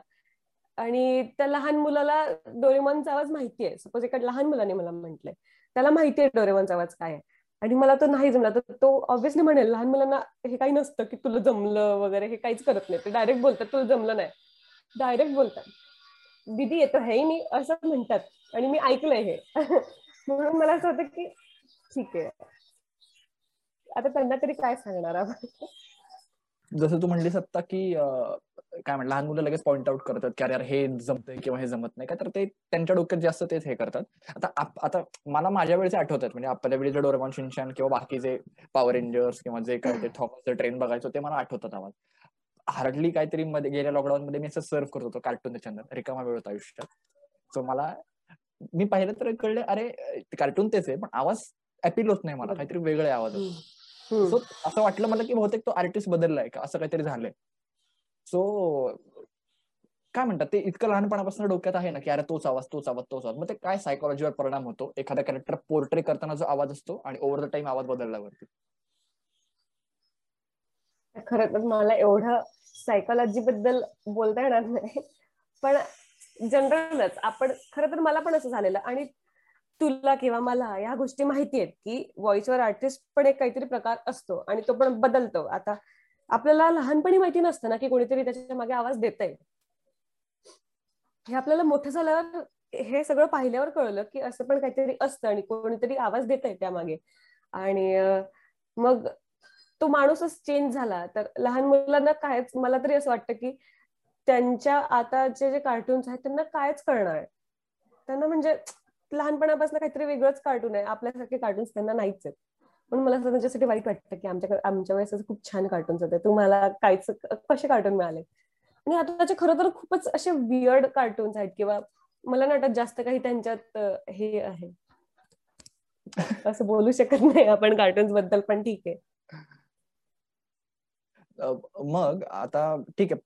आणि त्या लहान मुलाला डोरेमॉनचा आवाज माहितीये. सपोज एका लहान मुलाने मला म्हटलंय. त्याला माहितीये डोरेमॉनचा आवाज काय आहे. आणि मला तो नाही जमला. तर तो ऑब्व्हियसली म्हणेल लहान मुलांना हे काही नसतं की तुला जमलं वगैरे हे काहीच करत नाही. ते डायरेक्ट बोलतात तुला जमलं नाही. डायरेक्ट बोलतात. दिदी येतो हे मी. असं म्हणतात. आणि मी ऐकलंय हे. म्हणून मला असं होतं की ठीक आहे. आता त्यांना तरी काय सांगणार आपण? जसं तू म्हणलीस आता की काय म्हणलं लहान मुलं लगेच पॉइंट आउट करतात की अरे हे जमतंय किंवा हे जमत नाही. का तर ते त्यांच्या डोक्यात जास्त तेच हे करतात. आता आता मला माझ्या वेळेचे आठवतात. म्हणजे आपल्या वेळेचे डोरेमॉन शिनशान किंवा बाकीचे पॉवर रेंजर्स किंवा जे काय ते थॉमसचं ट्रेन बघायचो ते मला आठवतात आवाज हार्डली काहीतरी मध्ये गेल्या लॉकडाऊन मध्ये मी असं सर्व करत होतो कार्टून त्याच्यानंतर रिकामा वेळ होता आयुष्यात. सो मला मी पाहिलं तर कळले अरे कार्टून तेच आहे पण आवाज अपील होत नाही मला. काहीतरी वेगळे आवाज सो असं वाटलं मला की बहुतेक तो आर्टिस्ट बदललाय का? असं काहीतरी झालंय. सो काय म्हणतात ते इतकं लहानपणापासून डोक्यात आहे ना की अरे तोच आवाज तोच आवाज तोच आवाज. मग ते काय सायकोलॉजीवर परिणाम होतो? एखादा कॅरेक्टर पोर्ट्रे करताना जो आवाज असतो आणि ओव्हर द टाइम आवाज बदलल्यावरती. खरं तर मला एवढं सायकोलॉजी बद्दल बोलता येणार नाही. पण जनरलच आपण खरं तर मला पण असं झालेलं. आणि तुला किंवा मला या गोष्टी माहिती आहेत की व्हॉइसवर आर्टिस्ट पण एक काहीतरी प्रकार असतो आणि तो पण बदलतो. आता आपल्याला लहानपणी माहिती नसतं ना की कोणीतरी त्याच्यामागे आवाज देत आहे हे आपल्याला मोठं झाल्यावर हे सगळं पाहिल्यावर कळलं की असं पण काहीतरी असतं आणि कोणीतरी आवाज देत आहे त्यामागे. आणि मग तो माणूसच चेंज झाला. तर लहान मुलांना कायच मला तरी असं वाटतं की त्यांच्या आताचे जे कार्टून्स आहेत त्यांना कायच कळणार. त्यांना म्हणजे लहानपणापासून काहीतरी वेगळंच कार्टून आहे. आपल्यासारखे कार्टून्स त्यांना नाहीच आहेत. पण मला त्यांच्यासाठी वाईट वाटतं की आमच्या आमच्या वेळेस खूप छान कार्टून्स होते. तुम्हाला काहीच कसे कार्टून मिळाले? आणि आताचे खरं तर खूपच असे वियर्ड कार्टून्स आहेत किंवा मला नाही वाटत जास्त काही त्यांच्यात हे आहे. असं बोलू शकत नाही आपण कार्टून्सबद्दल पण ठीक आहे. मग आता ठीक आहे.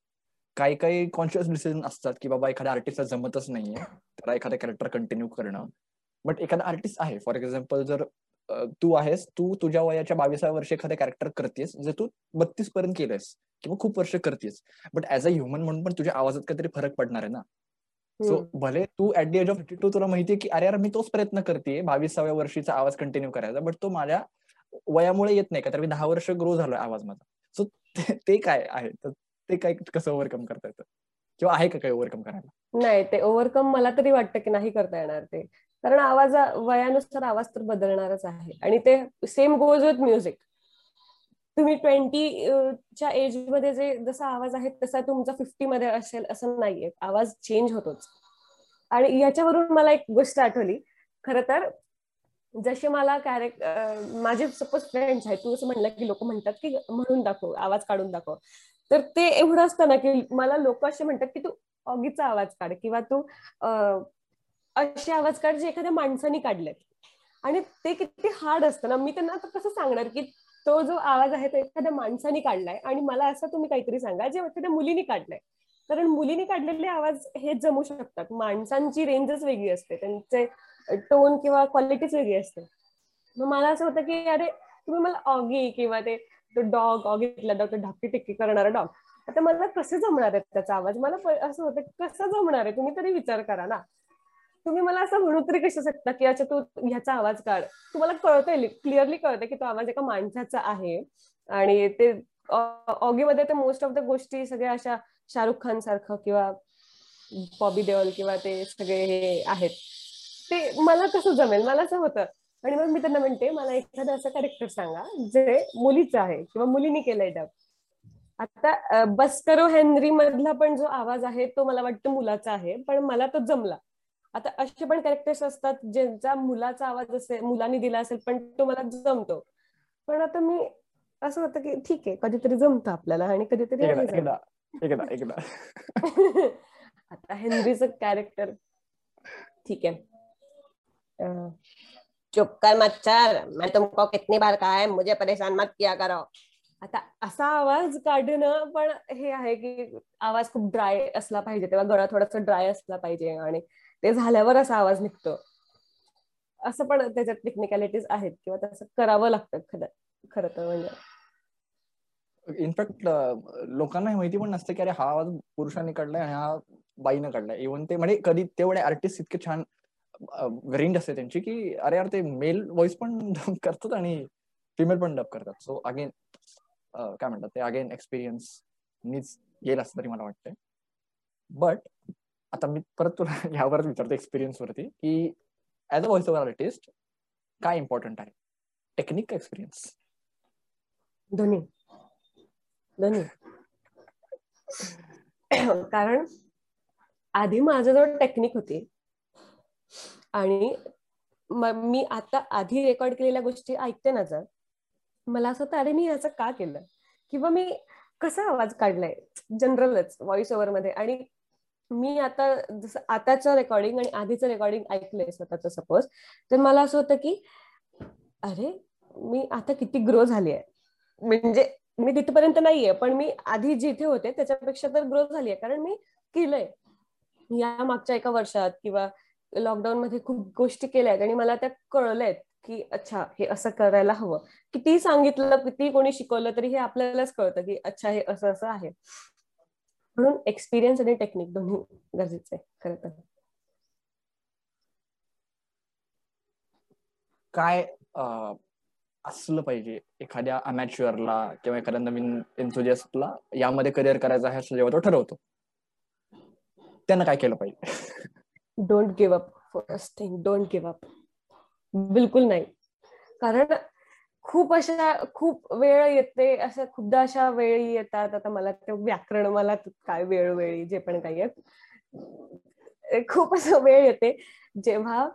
काही काही कॉन्शियस डिसिजन असतात की बाबा एखाद्या आर्टिस्टला जमतच नाहीये त्याला एखादा कॅरेक्टर कंटिन्यू करणं. बट एखादा आर्टिस्ट आहे फॉर एक्झाम्पल जर तू आहेस तू तुझ्या वयाच्या बावीसाव्या वर्षी एखादं कॅरेक्टर करतेस जे तू बत्तीस पर्यंत केलंस किंवा खूप वर्ष करतेस. बट ऍज अ ह्युमन म्हणून पण तुझ्या आवाजात काहीतरी फरक पडणार आहे ना. सो भले तू at the age of fifty two तुला माहितीये की अरे यार मी तोच प्रयत्न करते बावीसाव्या वर्षीचा आवाज कंटिन्यू करायचा. बट तो माझ्या वयामुळे येत नाही का तर मी दहा वर्ष ग्रो झालोय आवाज माझा. सो ते काय आहे? तर ते काय कसं ओव्हरकम करता येतं? किंवा आहे का काही ओव्हरकम करायला? नाही ते ओव्हरकम मला तरी वाटतं की नाही करता येणार ते. कारण आवाज वयानुसार आवाज तर बदलणारच आहे. आणि ते सेम गोज विथ म्युझिक तुम्ही ट्वेंटी च्या एजमध्ये जे जसा आवाज आहे तसा तुमचा फिफ्टी मध्ये असेल असं नाहीये. आवाज चेंज होतोच. आणि याच्यावरून मला एक गोष्ट आठवली. खर तर जसे मला कॅरेक्ट माझे सपोज फ्रेंड्स आहेत. तू असं म्हणलं की लोक म्हणतात की म्हणून दाखव आवाज काढून दाखव. तर ते एवढं असतं ना की मला लोक असे म्हणतात की तू ऑगीचा आवाज काढ किंवा तू असे आवाज काढ जे एखाद्या माणसाने काढलेत. आणि ते किती हार्ड असतं ना. मी त्यांना आता कसं सांगणार की तो जो आवाज आहे तो एखाद्या माणसाने काढलाय आणि मला असं तुम्ही काहीतरी सांगा जे एखाद्या मुलीने काढलाय. कारण मुलीने काढलेले आवाज हे जमू शकतात. माणसांची रेंजच वेगळी असते. त्यांचे टोन किंवा क्वालिटीच वेगळी असते. मग मला असं होतं की अरे तुम्ही मला ऑगी किंवा ते तो डॉग ऑगीतला डॉग ढाकी टिक्की करणारा डॉग आता मला कसे जमणार आहे त्याचा आवाज? मला असं होतं कसं जमणार आहे? तुम्ही तरी विचार करा ना. तुम्ही मला असं म्हणू तरी कसं शकता की अच्छा तू ह्याचा आवाज काढ. तुम्हाला कळतंय क्लिअरली कळतंय की तो आवाज एका माणसाचा आहे. आणि ते ऑगीमध्ये ते मोस्ट ऑफ द गोष्टी सगळ्या अशा शाहरुख खान सारखं किंवा बॉबी देओल किंवा ते सगळे हे आहेत. ते मला कसं जमेल? मला असं होतं. आणि मग मी त्यांना म्हणते मला एखादं असं कॅरेक्टर सांगा जे मुलीचं आहे किंवा मुलीने केलंय डब. आता बस्करो हेनरी मधला पण जो आवाज आहे तो मला वाटतं मुलाचा आहे पण मला तो जमला. आता असे पण कॅरेक्टर्स असतात ज्यांचा मुलाचा आवाज असेल मुलांनी दिला असेल पण तो मला जमतो. पण आता मी असं होतं की ठीक आहे कधीतरी जमतं आपल्याला आणि कधीतरी आता हेनरीचं कॅरेक्टर ठीक आहे. चुप कर मच्छर मैं तुमको कितनी बार कहा है मुझे परेशान मत किया करो। आता असा आवाज काढणं पण हे आहे की आवाज खूप ड्राय असला पाहिजे तेव्हा गळा थोडासा ड्राय असला पाहिजे आणि ते झाल्यावर असा आवाज निघतो. असं पण त्याच्यात टेक्निकॅलिटीज आहेत किंवा तसं करावं लागतं खरं खरं तर म्हणजे. इनफॅक्ट लोकांना माहिती पण नसते की अरे हा आवाज पुरुषांनी काढलाय आणि हा बाईनं काढलाय. इव्हन ते म्हणजे कधी तेवढे आर्टिस्ट इतके छान रेंज असते त्यांची की अरे यार ते मेल व्हॉइस पण डब करतात आणि फिमेल पण डब करतात. सो अगेन काय म्हणतात ते अगेन एक्सपिरियन्स नीच येईल असं तरी मला वाटतंय. बट आता मी परत तुला यावरच विचारतो एक्सपिरियन्स वरती की as a voice over artist काय इम्पॉर्टंट आहे? टेक्निक का एक्सपिरियन्स दोन्ही दोन्ही कारण आधी माझ्याजवळ टेक्निक होती. आणि मी आता आधी रेकॉर्ड केलेल्या गोष्टी ऐकते ना जर मला असं होतं अरे मी याचं का केलं? किंवा मी कसा आवाज काढलाय? जनरलच व्हॉइस ओव्हरमध्ये. आणि मी आता जसं आताचं रेकॉर्डिंग आणि आधीचं रेकॉर्डिंग ऐकलंय स्वतःच सपोज तर मला असं होतं की अरे मी आता किती ग्रो झाली आहे. म्हणजे मी तिथपर्यंत नाहीये पण मी आधी जिथे होते त्याच्यापेक्षा तर ग्रो झाली आहे. कारण मी केलंय. या मागच्या एका वर्षात किंवा लॉकडाऊन मध्ये खूप गोष्टी केल्या आहेत आणि मला त्या कळल्यात की अच्छा हे असं करायला हवं. किती सांगितलं किती कोणी शिकवलं तरी हे आपल्यालाच कळतं की अच्छा हे असं असं आहे. म्हणून एक्सपिरियन्स आणि टेक्निक दोन्ही गरजेचे आहे खरं तर. काय असलं पाहिजे एखाद्या अमॅच्युअरला किंवा एखाद्या नवीन एन्थोजिस्टला यामध्ये करिअर करायचं आहे असं जेव्हा तो ठरवतो? त्यानं काय केलं पाहिजे? Don't give up first thing don't give up बिलकुल नाही. कारण खूप अशा खूप वेळ येते अशा खूपदा अशा वेळी येतात. आता मला ते व्याकरण मला काय वेळोवेळी जे पण काही आहे खूप असं वेळ येते. जेव्हा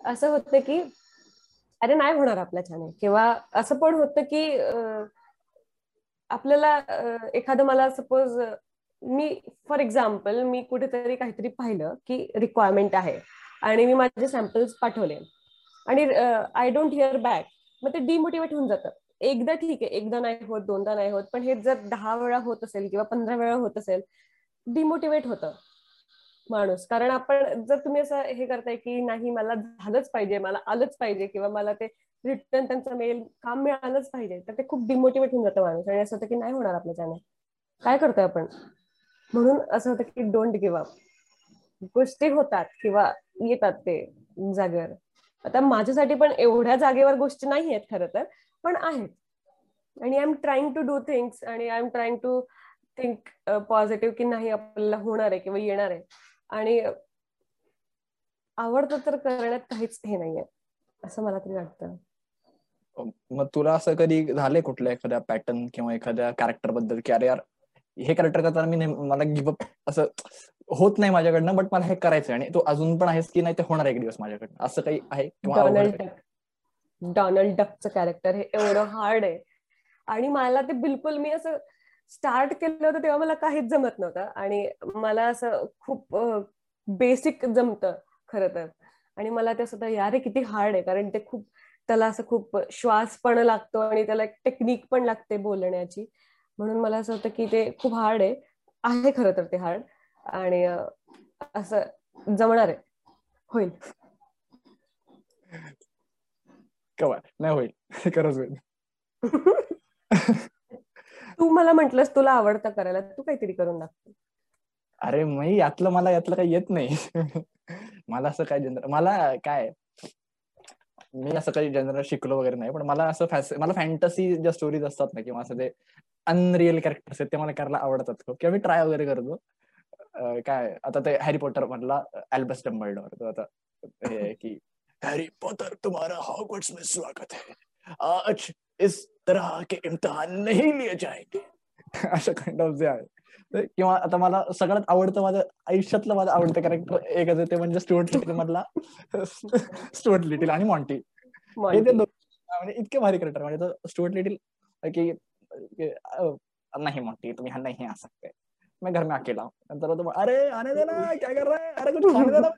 असं होतं की अरे नाही होणार आपल्या छान किंवा असं पण होतं की आपल्याला एखादं मला सपोज मी फॉर एक्झाम्पल मी कुठेतरी काहीतरी पाहिलं की रिक्वायरमेंट आहे. आणि मी माझे सॅम्पल्स पाठवले. आणि आय डोंट हिअर बॅक मग ते डिमोटिवेट होऊन जातं. एकदा ठीक आहे एकदा नाही होत दोनदा नाही होत पण हे जर दहा वेळा होत असेल किंवा पंधरा वेळा होत असेल डिमोटिवेट होतं माणूस. कारण आपण जर तुम्ही असं हे करताय की नाही मला झालंच पाहिजे मला आलंच पाहिजे किंवा मला ते रिटर्न त्यांचा मेल काम मिळालंच पाहिजे तर ते खूप डिमोटिवेट होऊन जातं माणूस. आणि असं होतं की नाही होणार आपल्या काय करतोय आपण? म्हणून असं होतं की डोंट गिव्ह अप गोष्टी होतात किंवा येतात ते जागेवर. आता माझ्यासाठी पण एवढ्या जागेवर गोष्टी नाही आहेत खरं तर पण आहेत. आणि I am trying to do things आणि I am trying to think positive की नाही आपल्याला होणार आहे किंवा येणार आहे. आणि आवडतं तर करण्यात काहीच हे नाहीये असं मला तरी वाटतं. मग तुला असं कधी झालंय कुठल्या एखाद्या पॅटर्न किंवा एखाद्या कॅरेक्टरबद्दल की अरे यार हे कॅरेक्टर करताना मी मला गिव्हअप असं होत नाही माझ्याकडनं बट मला हे करायचंय आणि तो अजून पण आहेस की नाही ते होणार एक दिवस माझ्याकडनं. असं काही आहे डॉनल्ड डकचं कॅरेक्टर हे एवढं हार्ड आहे. आणि मला ते बिलकुल मी असं स्टार्ट केलं होतं तेव्हा मला काहीच जमत नव्हतं. आणि मला असं खूप बेसिक जमतं खरं तर. आणि मला ते असं यार किती हार्ड आहे. कारण ते खूप त्याला असं खूप श्वास पण लागतो आणि त्याला एक टेक्निक पण लागते बोलण्याची. म्हणून मला असं होतं की ते खूप हार्ड आहे. आहे खरं तर ते हार्ड आणि असं जमणार आहे. होईल. नाही होईल. खरंच होईल. तू मला म्हंटलस तुला आवडतं करायला. तू काहीतरी करून दाखव. अरे मी यातलं मला यातलं काही येत नाही. मला असं काय जनरल मला काय मी असं काही जनरल शिकलो वगैरे नाही पण मला असं मला फॅन्टसी ज्या स्टोरीज असतात ना किंवा असं ते अनरिअल कॅरेक्टर्स आहेत ते मला करायला आवडतात खूप. किंवा मी ट्राय वगैरे करतो. काय आता ते हॅरी पॉटर मधला अल्बस डंबल्डोर तो आता हे की हॅरी पॉटर तुम्हारा हॉगवर्ट्स में स्वागत है. आज इस तरह के इम्तिहान नहीं लिए जाएंगे. असं काइंड ऑफ जे आहे. किंवा आता मला सगळ्यात आवडतं माझं आयुष्यातलं माझं आवडतं कॅरेक्टर एकच ते म्हणजे स्टुअर्ट लिटिल मधला. स्टुअर्ट लिटिल आणि मॉन्टी म्हणजे इतके भारी कॅरेक्टर म्हणजे स्टुअर्ट लिटिल की नहीं मॉन्टी तुम्ही हा नहीं आ सकते मैं घर में अकेला हूँ नंतर तो अरे आने देना क्या कर रहा है? अरे कुछ खाने देना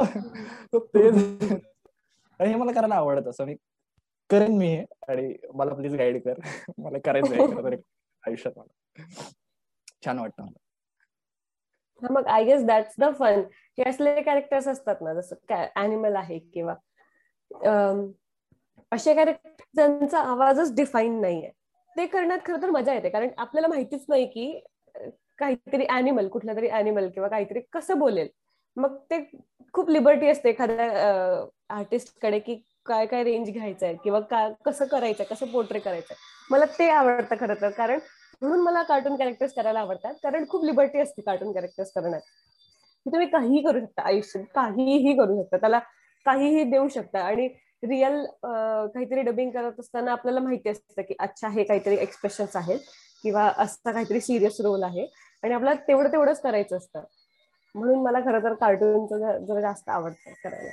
तो. तेज हे मला करायला आवडत. असं मी करेन मी हे आणि मला प्लीज गाईड कर. मला करायचं आयुष्यात मला. छान वाटतं मला. मग I guess that's the fun हे असलेले कॅरेक्टर्स असतात ना जसं अॅनिमल आहे किंवा असे कॅरेक्टर ज्यांचा आवाजच डिफाईन नाहीये. ते करण्यात खरं तर मजा येते कारण आपल्याला माहितीच नाही की काहीतरी अॅनिमल कुठल्या तरी अॅनिमल किंवा काहीतरी कसं बोलेल. मग ते खूप लिबर्टी असते एखाद्या आर्टिस्टकडे की काय काय रेंज घ्यायचं आहे किंवा काय कसं करायचंय कसं पोर्ट्रे करायचंय. मला ते आवडतं खरं तर कारण म्हणून मला कार्टून कॅरेक्टर्स करायला आवडतात. कारण खूप लिबर्टी असते कार्टून कॅरेक्टर्स करण्यात. तुम्ही काहीही करू शकता आयुष्यात काहीही करू शकता. त्याला काहीही देऊ शकता. आणि रिअल काहीतरी डबिंग करत असताना आपल्याला माहिती असतं की अच्छा हे काहीतरी एक्सप्रेशन्स आहेत. किंवा असा काहीतरी सिरियस रोल आहे. आणि आपल्याला तेवढं तेवढंच करायचं असतं. म्हणून मला खरं तर कार्टूनचं जरा जास्त आवडतं करायला.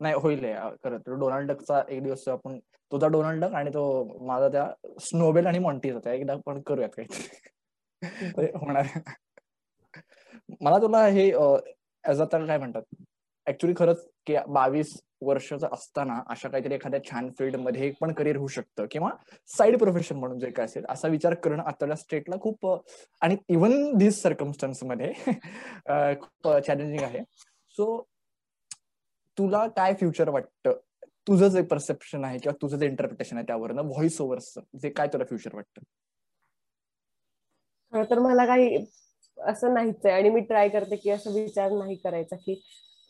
नाही होईल खरं तर. डोनाल्ड डकचा एक दिवस आपण तुझा डोनाल्ड डक आणि तो माझा त्या स्नोबेल आणि मॉन्टीचा त्या एकदा आपण करूयात काही होणार मला तुला हे ऍज तर काय म्हणतात? ऍक्च्युली खरंच की बावीस वर्षाचं असताना अशा काहीतरी एखाद्या छान फील्डमध्ये पण करिअर होऊ शकतं किंवा साईड प्रोफेशन म्हणून जे काय असेल असा विचार करणं आताच्या स्टेटला खूप आणि इव्हन दिस सर्कमस्टन्समध्ये खूप चॅलेंजिंग आहे. सो तुला काय फ्युचर वाटतं? तुझं जे परसेप्शन आहे किंवा तुझं जे इंटरप्रिटेशन आहे त्यावरनं व्हॉइस ओव्हर्स जे काय तुला फ्युचर वाटतं? तर मला काही असं नाहीच आहे आणि मी ट्राय करते की असं विचार नाही करायचा की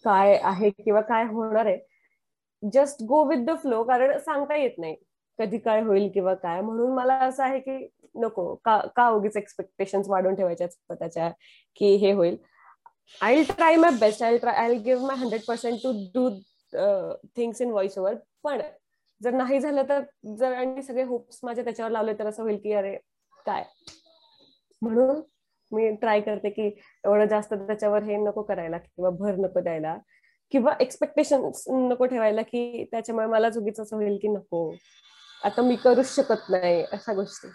काय आहे किंवा काय होणार आहे. Just go with the flow कारण सांगता येत नाही कधी काय होईल किंवा काय. म्हणून मला असं आहे की नको का का उगीच एक्सपेक्टेशन वाढून ठेवायच्या स्वतःच्या की हे होईल. I try my best I try I give my hundred percent to do things in voice over पण जर नाही झालं तर जर आणि सगळे होप्स माझे त्याच्यावर लावले तर असं होईल की अरे काय? म्हणून मी ट्राय करते की एवढं जास्त त्याच्यावर हे नको करायला किंवा भर नको द्यायला किंवा एक्सपेक्टेशन नको ठेवायला की त्याच्यामुळे मला चुकीचं असं होईल की नको. आता मी करूच शकत नाही अशा गोष्टी.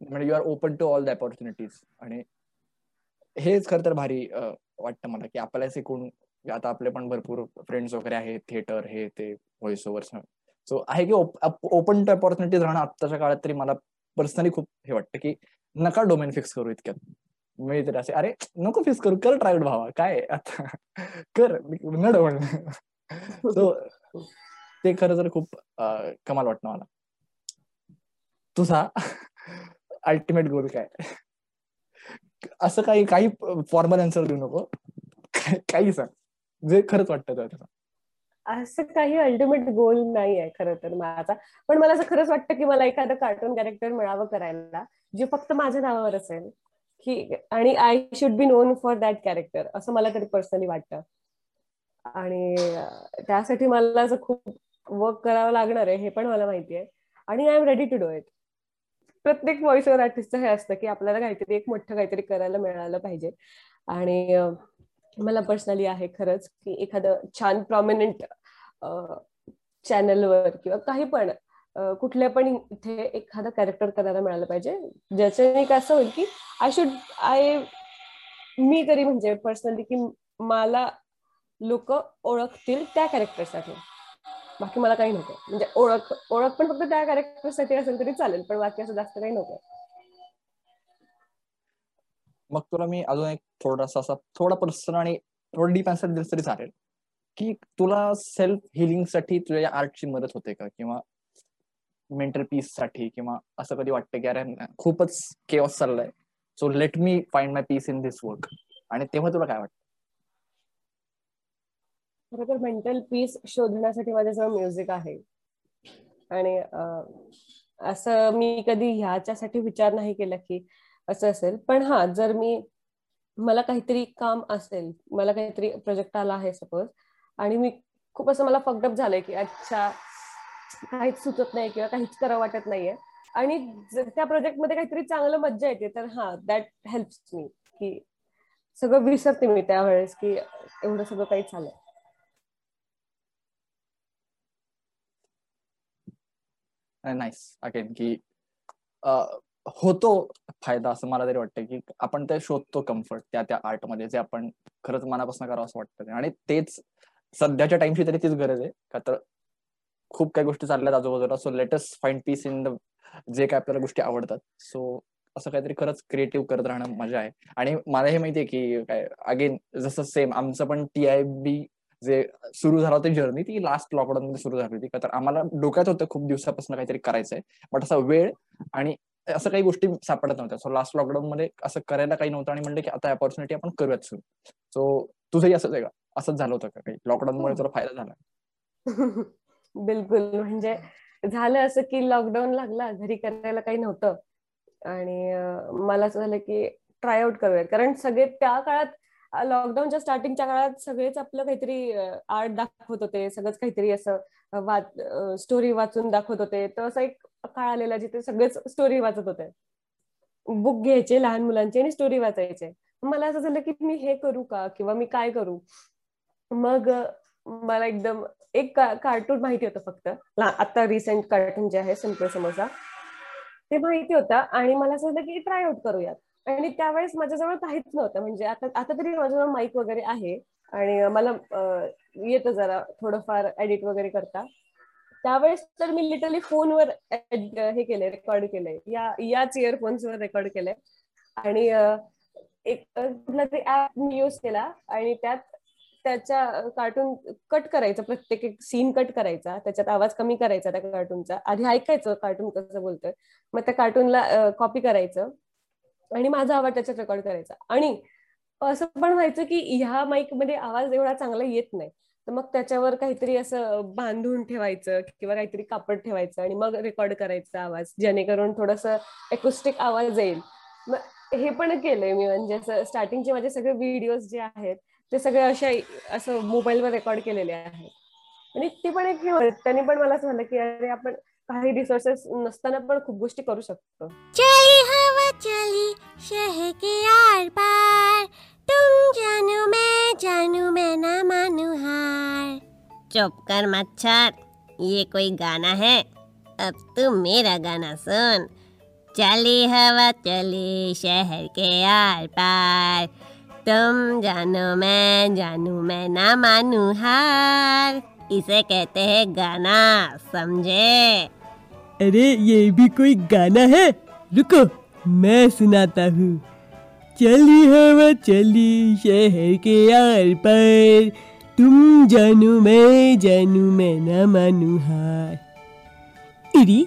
म्हणजे you are open to all the opportunities आणि हेच खर तर भारी वाटतं मला की आपल्याला कोण आता आपले पण भरपूर फ्रेंड्स वगैरे आहेत थिएटर हे ते व्हॉइस ओव्हर सो आहे की ओपन ऑपॉर्च्युनिटीज राहणं आत्ताच्या काळात तरी मला पर्सनली खूप हे वाटतं की नका डोमेन फिक्स करू इतक्यात. मी तर असे अरे नको फिक्स करू कर ट्रायड भावा काय आता? कर न डोमेन सो ते खरं तर खूप कमाल वाटणं मला. तुझा अल्टिमेट गोल काय? असं काही काही फॉर्मल आन्सर देऊ नको. काही सांग. जे खरंच वाटतं असं काही अल्टिमेट गोल नाही आहे खरं तर माझा. पण मला असं खरंच वाटतं की मला एखादं कार्टून कॅरेक्टर मिळावं करायला जे फक्त माझ्या नावावर असेल. की आणि I should be known for that character असं मला तरी पर्सनली वाटतं. आणि त्यासाठी मला असं खूप वर्क करावं लागणार आहे हे पण मला माहिती आहे आणि I am ready to do it प्रत्येक व्हॉइस ओव्हर आर्टिस्टचं हे असतं की आपल्याला काहीतरी एक मोठं काहीतरी करायला मिळालं पाहिजे. आणि मला पर्सनली आहे खरंच की एखादं छान प्रॉमिनंट चॅनलवर किंवा काही पण कुठल्या पण इथे एखादा कॅरेक्टर करायला मिळालं पाहिजे. ज्याच्याने कसं होईल की आय शुड आय मी तरी म्हणजे पर्सनली की मला लोक ओळखतील त्या कॅरेक्टरसाठी बाकी मला काही नको. म्हणजे ओळख ओळख पण फक्त त्या कॅरेक्टरसाठी असेल तरी चालेल पण बाकी असं जास्त काही नको. मग तुला मी अजून एक थोडासा असा थोडा पर्सन आणि थोडं डीप आन्सर दिलं तरी चालेल. की तुला सेल्फ हिलिंगसाठी तुझ्या आर्टची मदत होते का? किंवा मेंटल पीससाठी किंवा असं कधी वाटतं की अरे खूपच केवस चाललाय. So let me find my peace in this work आणि तेव्हा तुला काय वाटतं? खरं तर मेंटल पीस शोधण्यासाठी माझ्याजवळ म्युझिक आहे. आणि असं मी कधी ह्याच्यासाठी विचार नाही केला की असं असेल. पण हा जर मी मला काहीतरी काम असेल मला काहीतरी प्रोजेक्ट आला आहे सपोज आणि मी खूप असं मला फकडप झालंय की अच्छा काहीच सुचत नाही किंवा काहीच करावं वाटत नाहीये. आणि त्या प्रोजेक्टमध्ये काहीतरी चांगलं मज्जा येते तर हा दॅट हेल्प्स मी की सगळं विसरते मी त्यावेळेस की एवढं सगळं काही चाललंय नाईस अगेन की होतो फायदा असं मला तरी वाटतं की आपण ते शोधतो कम्फर्ट त्या त्या आर्टमध्ये जे आपण खरंच मनापासून करावं असं वाटतं. आणि तेच सध्याच्या टाइमची तरी तीच गरज आहे. का तर खूप काही गोष्टी चालल्यात आजूबाजूला so let's find peace in the जे काय आपल्याला गोष्टी आवडतात. सो असं काहीतरी खरंच क्रिएटिव्ह करत राहणं मजा आहे. आणि मला हे माहितीये की काय अगेन जसं सेम आमचं पण टी आय बी जे सुरू झालं होतं जर्नी ती लास्ट लॉकडाऊन मध्ये सुरू झाली होती. का तर आम्हाला डोक्यात होतं खूप दिवसापासून काहीतरी करायचंय बट असा वेळ आणि असं काही गोष्टी सापडत नव्हत्या. सो लास्ट लॉकडाऊन मध्ये असं करायला काही नव्हतं आणि म्हणलं की आता ऑपॉर्च्युनिटी आपण करूयात सुरू सो तुझंही असंच आहे का? असंच झालं होतं का काही? लॉकडाऊन मुळे तुला फायदा झाला? बिलकुल. म्हणजे झालं असं की लॉकडाऊन लागला घरी करायला काही नव्हतं. आणि मला असं झालं की ट्राय आउट करूयात. कारण सगळे त्या काळात लॉकडाऊनच्या स्टार्टिंगच्या काळात सगळेच आपलं काहीतरी आर्ट दाखवत होते. सगळंच काहीतरी असं वाच स्टोरी वाचून दाखवत होते. तर असा एक काळ आलेला जिथे सगळेच स्टोरी वाचत होते. बुक घ्यायचे लहान मुलांचे आणि स्टोरी वाचायचे. मला असं झालं की मी हे करू का? किंवा मी काय करू? मग मला एकदम एक कार्टून माहिती होतं फक्त. आता रिसेंट कार्टून जे आहे सिंपल समोसा ते माहिती होतं आणि मला असं वाटलं की ट्राय आउट करूयात. आणि त्यावेळेस माझ्याजवळ काहीच नव्हतं. म्हणजे आता आता तरी माझ्याजवळ माईक वगैरे आहे. आणि मला येतं जरा थोडंफार एडिट वगैरे करता. त्यावेळेस तर मी लिटरली फोनवर हे केलंय रेकॉर्ड केलंय. या याच इयरफोन्सवर रेकॉर्ड केलंय. आणि एक कुठला तरी ऍप मी युज केला. आणि त्यात त्याच्या कार्टून कट करायचं. प्रत्येक एक सीन कट करायचा. त्याच्यात आवाज कमी करायचा त्या कार्टूनचा आधी ऐकायचं कार्टून कसं बोलतोय. मग त्या कार्टूनला कॉपी करायचं. आणि माझा आवाज त्याच्यात रेकॉर्ड करायचा. आणि असं पण व्हायचं की ह्या माईकमध्ये आवाज एवढा चांगला येत नाही. तर मग त्याच्यावर काहीतरी असं बांधून ठेवायचं किंवा काहीतरी कापड ठेवायचं आणि मग रेकॉर्ड करायचा आवाज जेणेकरून थोडस एकोस्टिक आवाज येईल. मग हे पण केलंय मी. म्हणजे असं स्टार्टिंगचे माझे सगळे व्हिडिओज जे आहेत ते सगळे अशा असं मोबाईलवर रेकॉर्ड केलेले आहेत. आणि ते पण एक त्यांनी पण मला असं झालं की अरे आपण काही रिसोर्सेस नसताना पण खूप गोष्टी करू शकतो. चली शहर के आर पार। तुम जानू मैं जानू मैं ना मानू हार। चुप कर मच्छर ये कोई गाना है? अब तू मेरा गाना सुन। चली हवा चली शहर के आर पार। तुम जानो मैं जानू मैं ना मानू हार। इसे कहते हैं गाना समझे। अरे ये भी कोई गाना है? रुको। मैं सुनाता हूँ। चली हवा चली शहर के यार पर। तुम जानू मैं जानू मैं ना मानू हार। अरे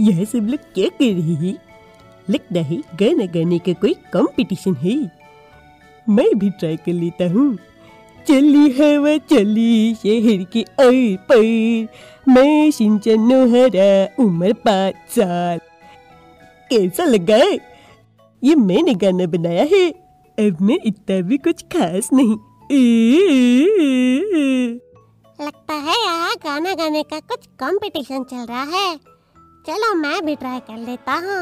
यह सब लोग क्या कर रहे हैं? लगता है गाना गाने का कोई कंपटीशन है। मैं भी ट्राई कर लेता हूँ। चली हवा चली शहर के ओर पर। मैं सिंचन हरा उम्र पाँच साल। कैसा लगा है। ये मैंने गाना बनाया है। अब मैं इतना भी कुछ खास नहीं। ए, ए, ए, लगता है यहाँ गाना गाने का कुछ कंपटीशन चल रहा है। चलो मैं भी ट्राई कर लेता हूँ।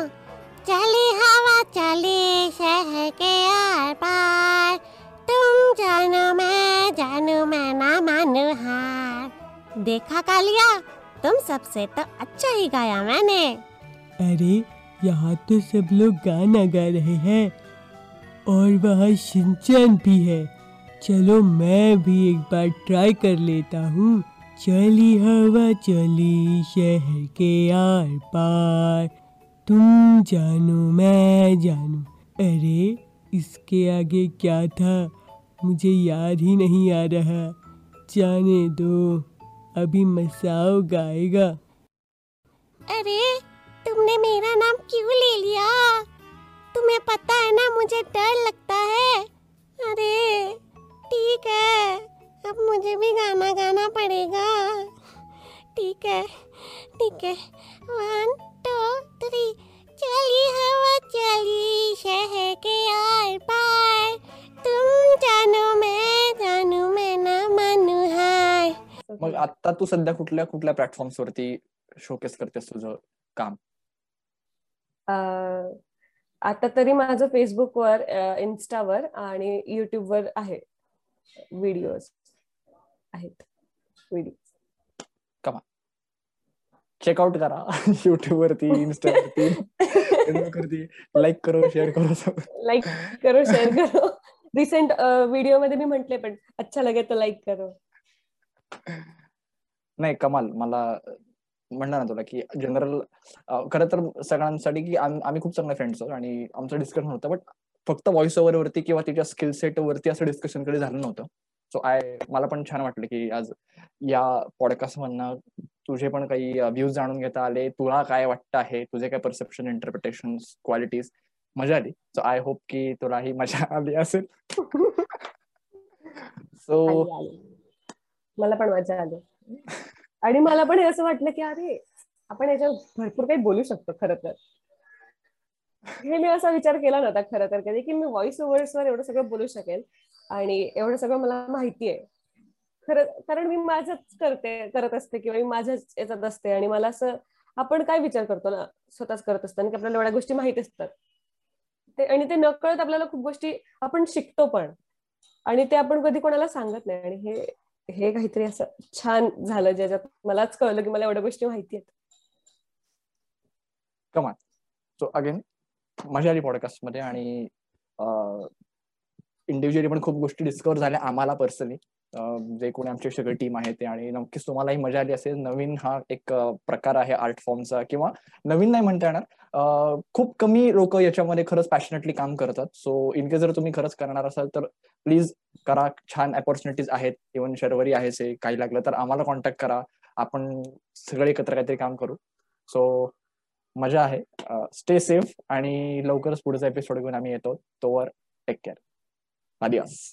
चली हवा चली शहर के आर पार। तुम जानो मैं जानू मैं ना मानू हार। देखा कालिया तुम सबसे तो अच्छा ही गाया मैंने। अरे यहाँ तो सब लोग गाना गा रहे हैं और वहाँ सिंचन भी है। चलो मैं भी एक बार ट्राई कर लेता हूँ। चली हवा, चली शहर के आर पार। तुम जानो, मैं जानू। अरे, इसके आगे क्या था? मुझे याद ही नहीं आ रहा। जाने दो। अभी मसाओ गाएगा। अरे तुमने मेरा नाम क्यों ले लिया? तुम्हें पता है ना, मुझे डर लगता है। अरे, ठीक है, अब मुझे भी गाना गाना पड़ेगा। ठीक है ठीक है। वन टू थ्री चली हवा, चली शहर के आर पार। तुम जानो, मैं जानू, मैं ना मानू हार। मग आता तू सध्या कुठल्या कुठल्या प्लॅटफॉर्म्स वरती शोकेस करतेस तुझं काम? आता तरी माझं फेसबुकवर इन्स्टावर आणि युट्यूबवर आहे व्हिडिओज. आहेत व्हिडिओ चेकआउट करा युट्यूब वरती इन्स्टा वरती Facebook वरती लाईक करो शेअर करो. लाईक करो शेअर करो. रिसेंट व्हिडिओमध्ये मी म्हंटले पण अच्छा लगे तर लाईक करो. नाही कमाल. मला म्हणणार ना तुला की जनरल खरं तर सगळ्यांसाठी की आम- आम्ही खूप चांगले फ्रेंड्स आहोत आणि आमचं डिस्कशन होतं बट फक्त व्हॉइस ओव्हर वरती किंवा तिच्या स्किल सेट वरती असं डिस्कशन कधी झालं नव्हतं. सो आय मला पण छान वाटलं की आज या पॉडकास्ट मधनं तुझे पण काही व्ह्यूज जाणून घेता आले तुला काय वाटतं आहे तुझे काय परसेप्शन इंटरप्रिटेशन क्वालिटीज मजा आली. सो आय होप की तुलाही मजा आली असेल. सो. मला पण मजा आली. आणि मला पण हे असं वाटलं की अरे आपण याच्यावर भरपूर काही बोलू शकतो खरं तर. हे मी असा विचार केला नव्हता खरं तर कधी की मी व्हॉइस ओव्हर्स वर एवढं सगळं बोलू शकेल आणि एवढं सगळं मला माहिती आहे. खरं कारण मी माझंच करते करत असते किंवा मी माझ्याच याच्यात असते आणि मला असं आपण काय विचार करतो ना स्वतःच करत असताना की आपल्याला एवढ्या गोष्टी माहीत असतात. ते आणि ते नकळत आपल्याला खूप गोष्टी आपण शिकतो पण आणि ते आपण कधी कोणाला सांगत नाही आणि हे हे काहीतरी असं छान झालं ज्याच्यात मलाच कळलं की मला एवढ्या गोष्टी माहिती आहेत. सो अगेन मजा आली पॉडकास्टमध्ये आणि इंडिव्हिज्युअली पण खूप गोष्टी डिस्कवर झाल्या आम्हाला पर्सनली जे कोणी आमची सगळी टीम आहे ते आणि नक्कीच तुम्हालाही मजा आली असेल. नवीन हा एक प्रकार आहे आर्ट फॉर्मचा किंवा नवीन नाही म्हणता येणार. खूप कमी लोक याच्यामध्ये खरंच पॅशनेटली काम करतात. सो इनकेस जर तुम्ही खरंच करणार असाल तर प्लीज करा. छान अपॉर्च्युनिटीज आहेत. इव्हन शर्वरी आहे आहे काही लागलं तर आम्हाला कॉन्टॅक्ट करा. आपण सगळे एकत्र काहीतरी काम करू. सो मजा आहे. स्टे सेफ आणि लवकरच पुढचा एपिसोड घेऊन आम्ही येतो. तोवर टेक केअर आदिवास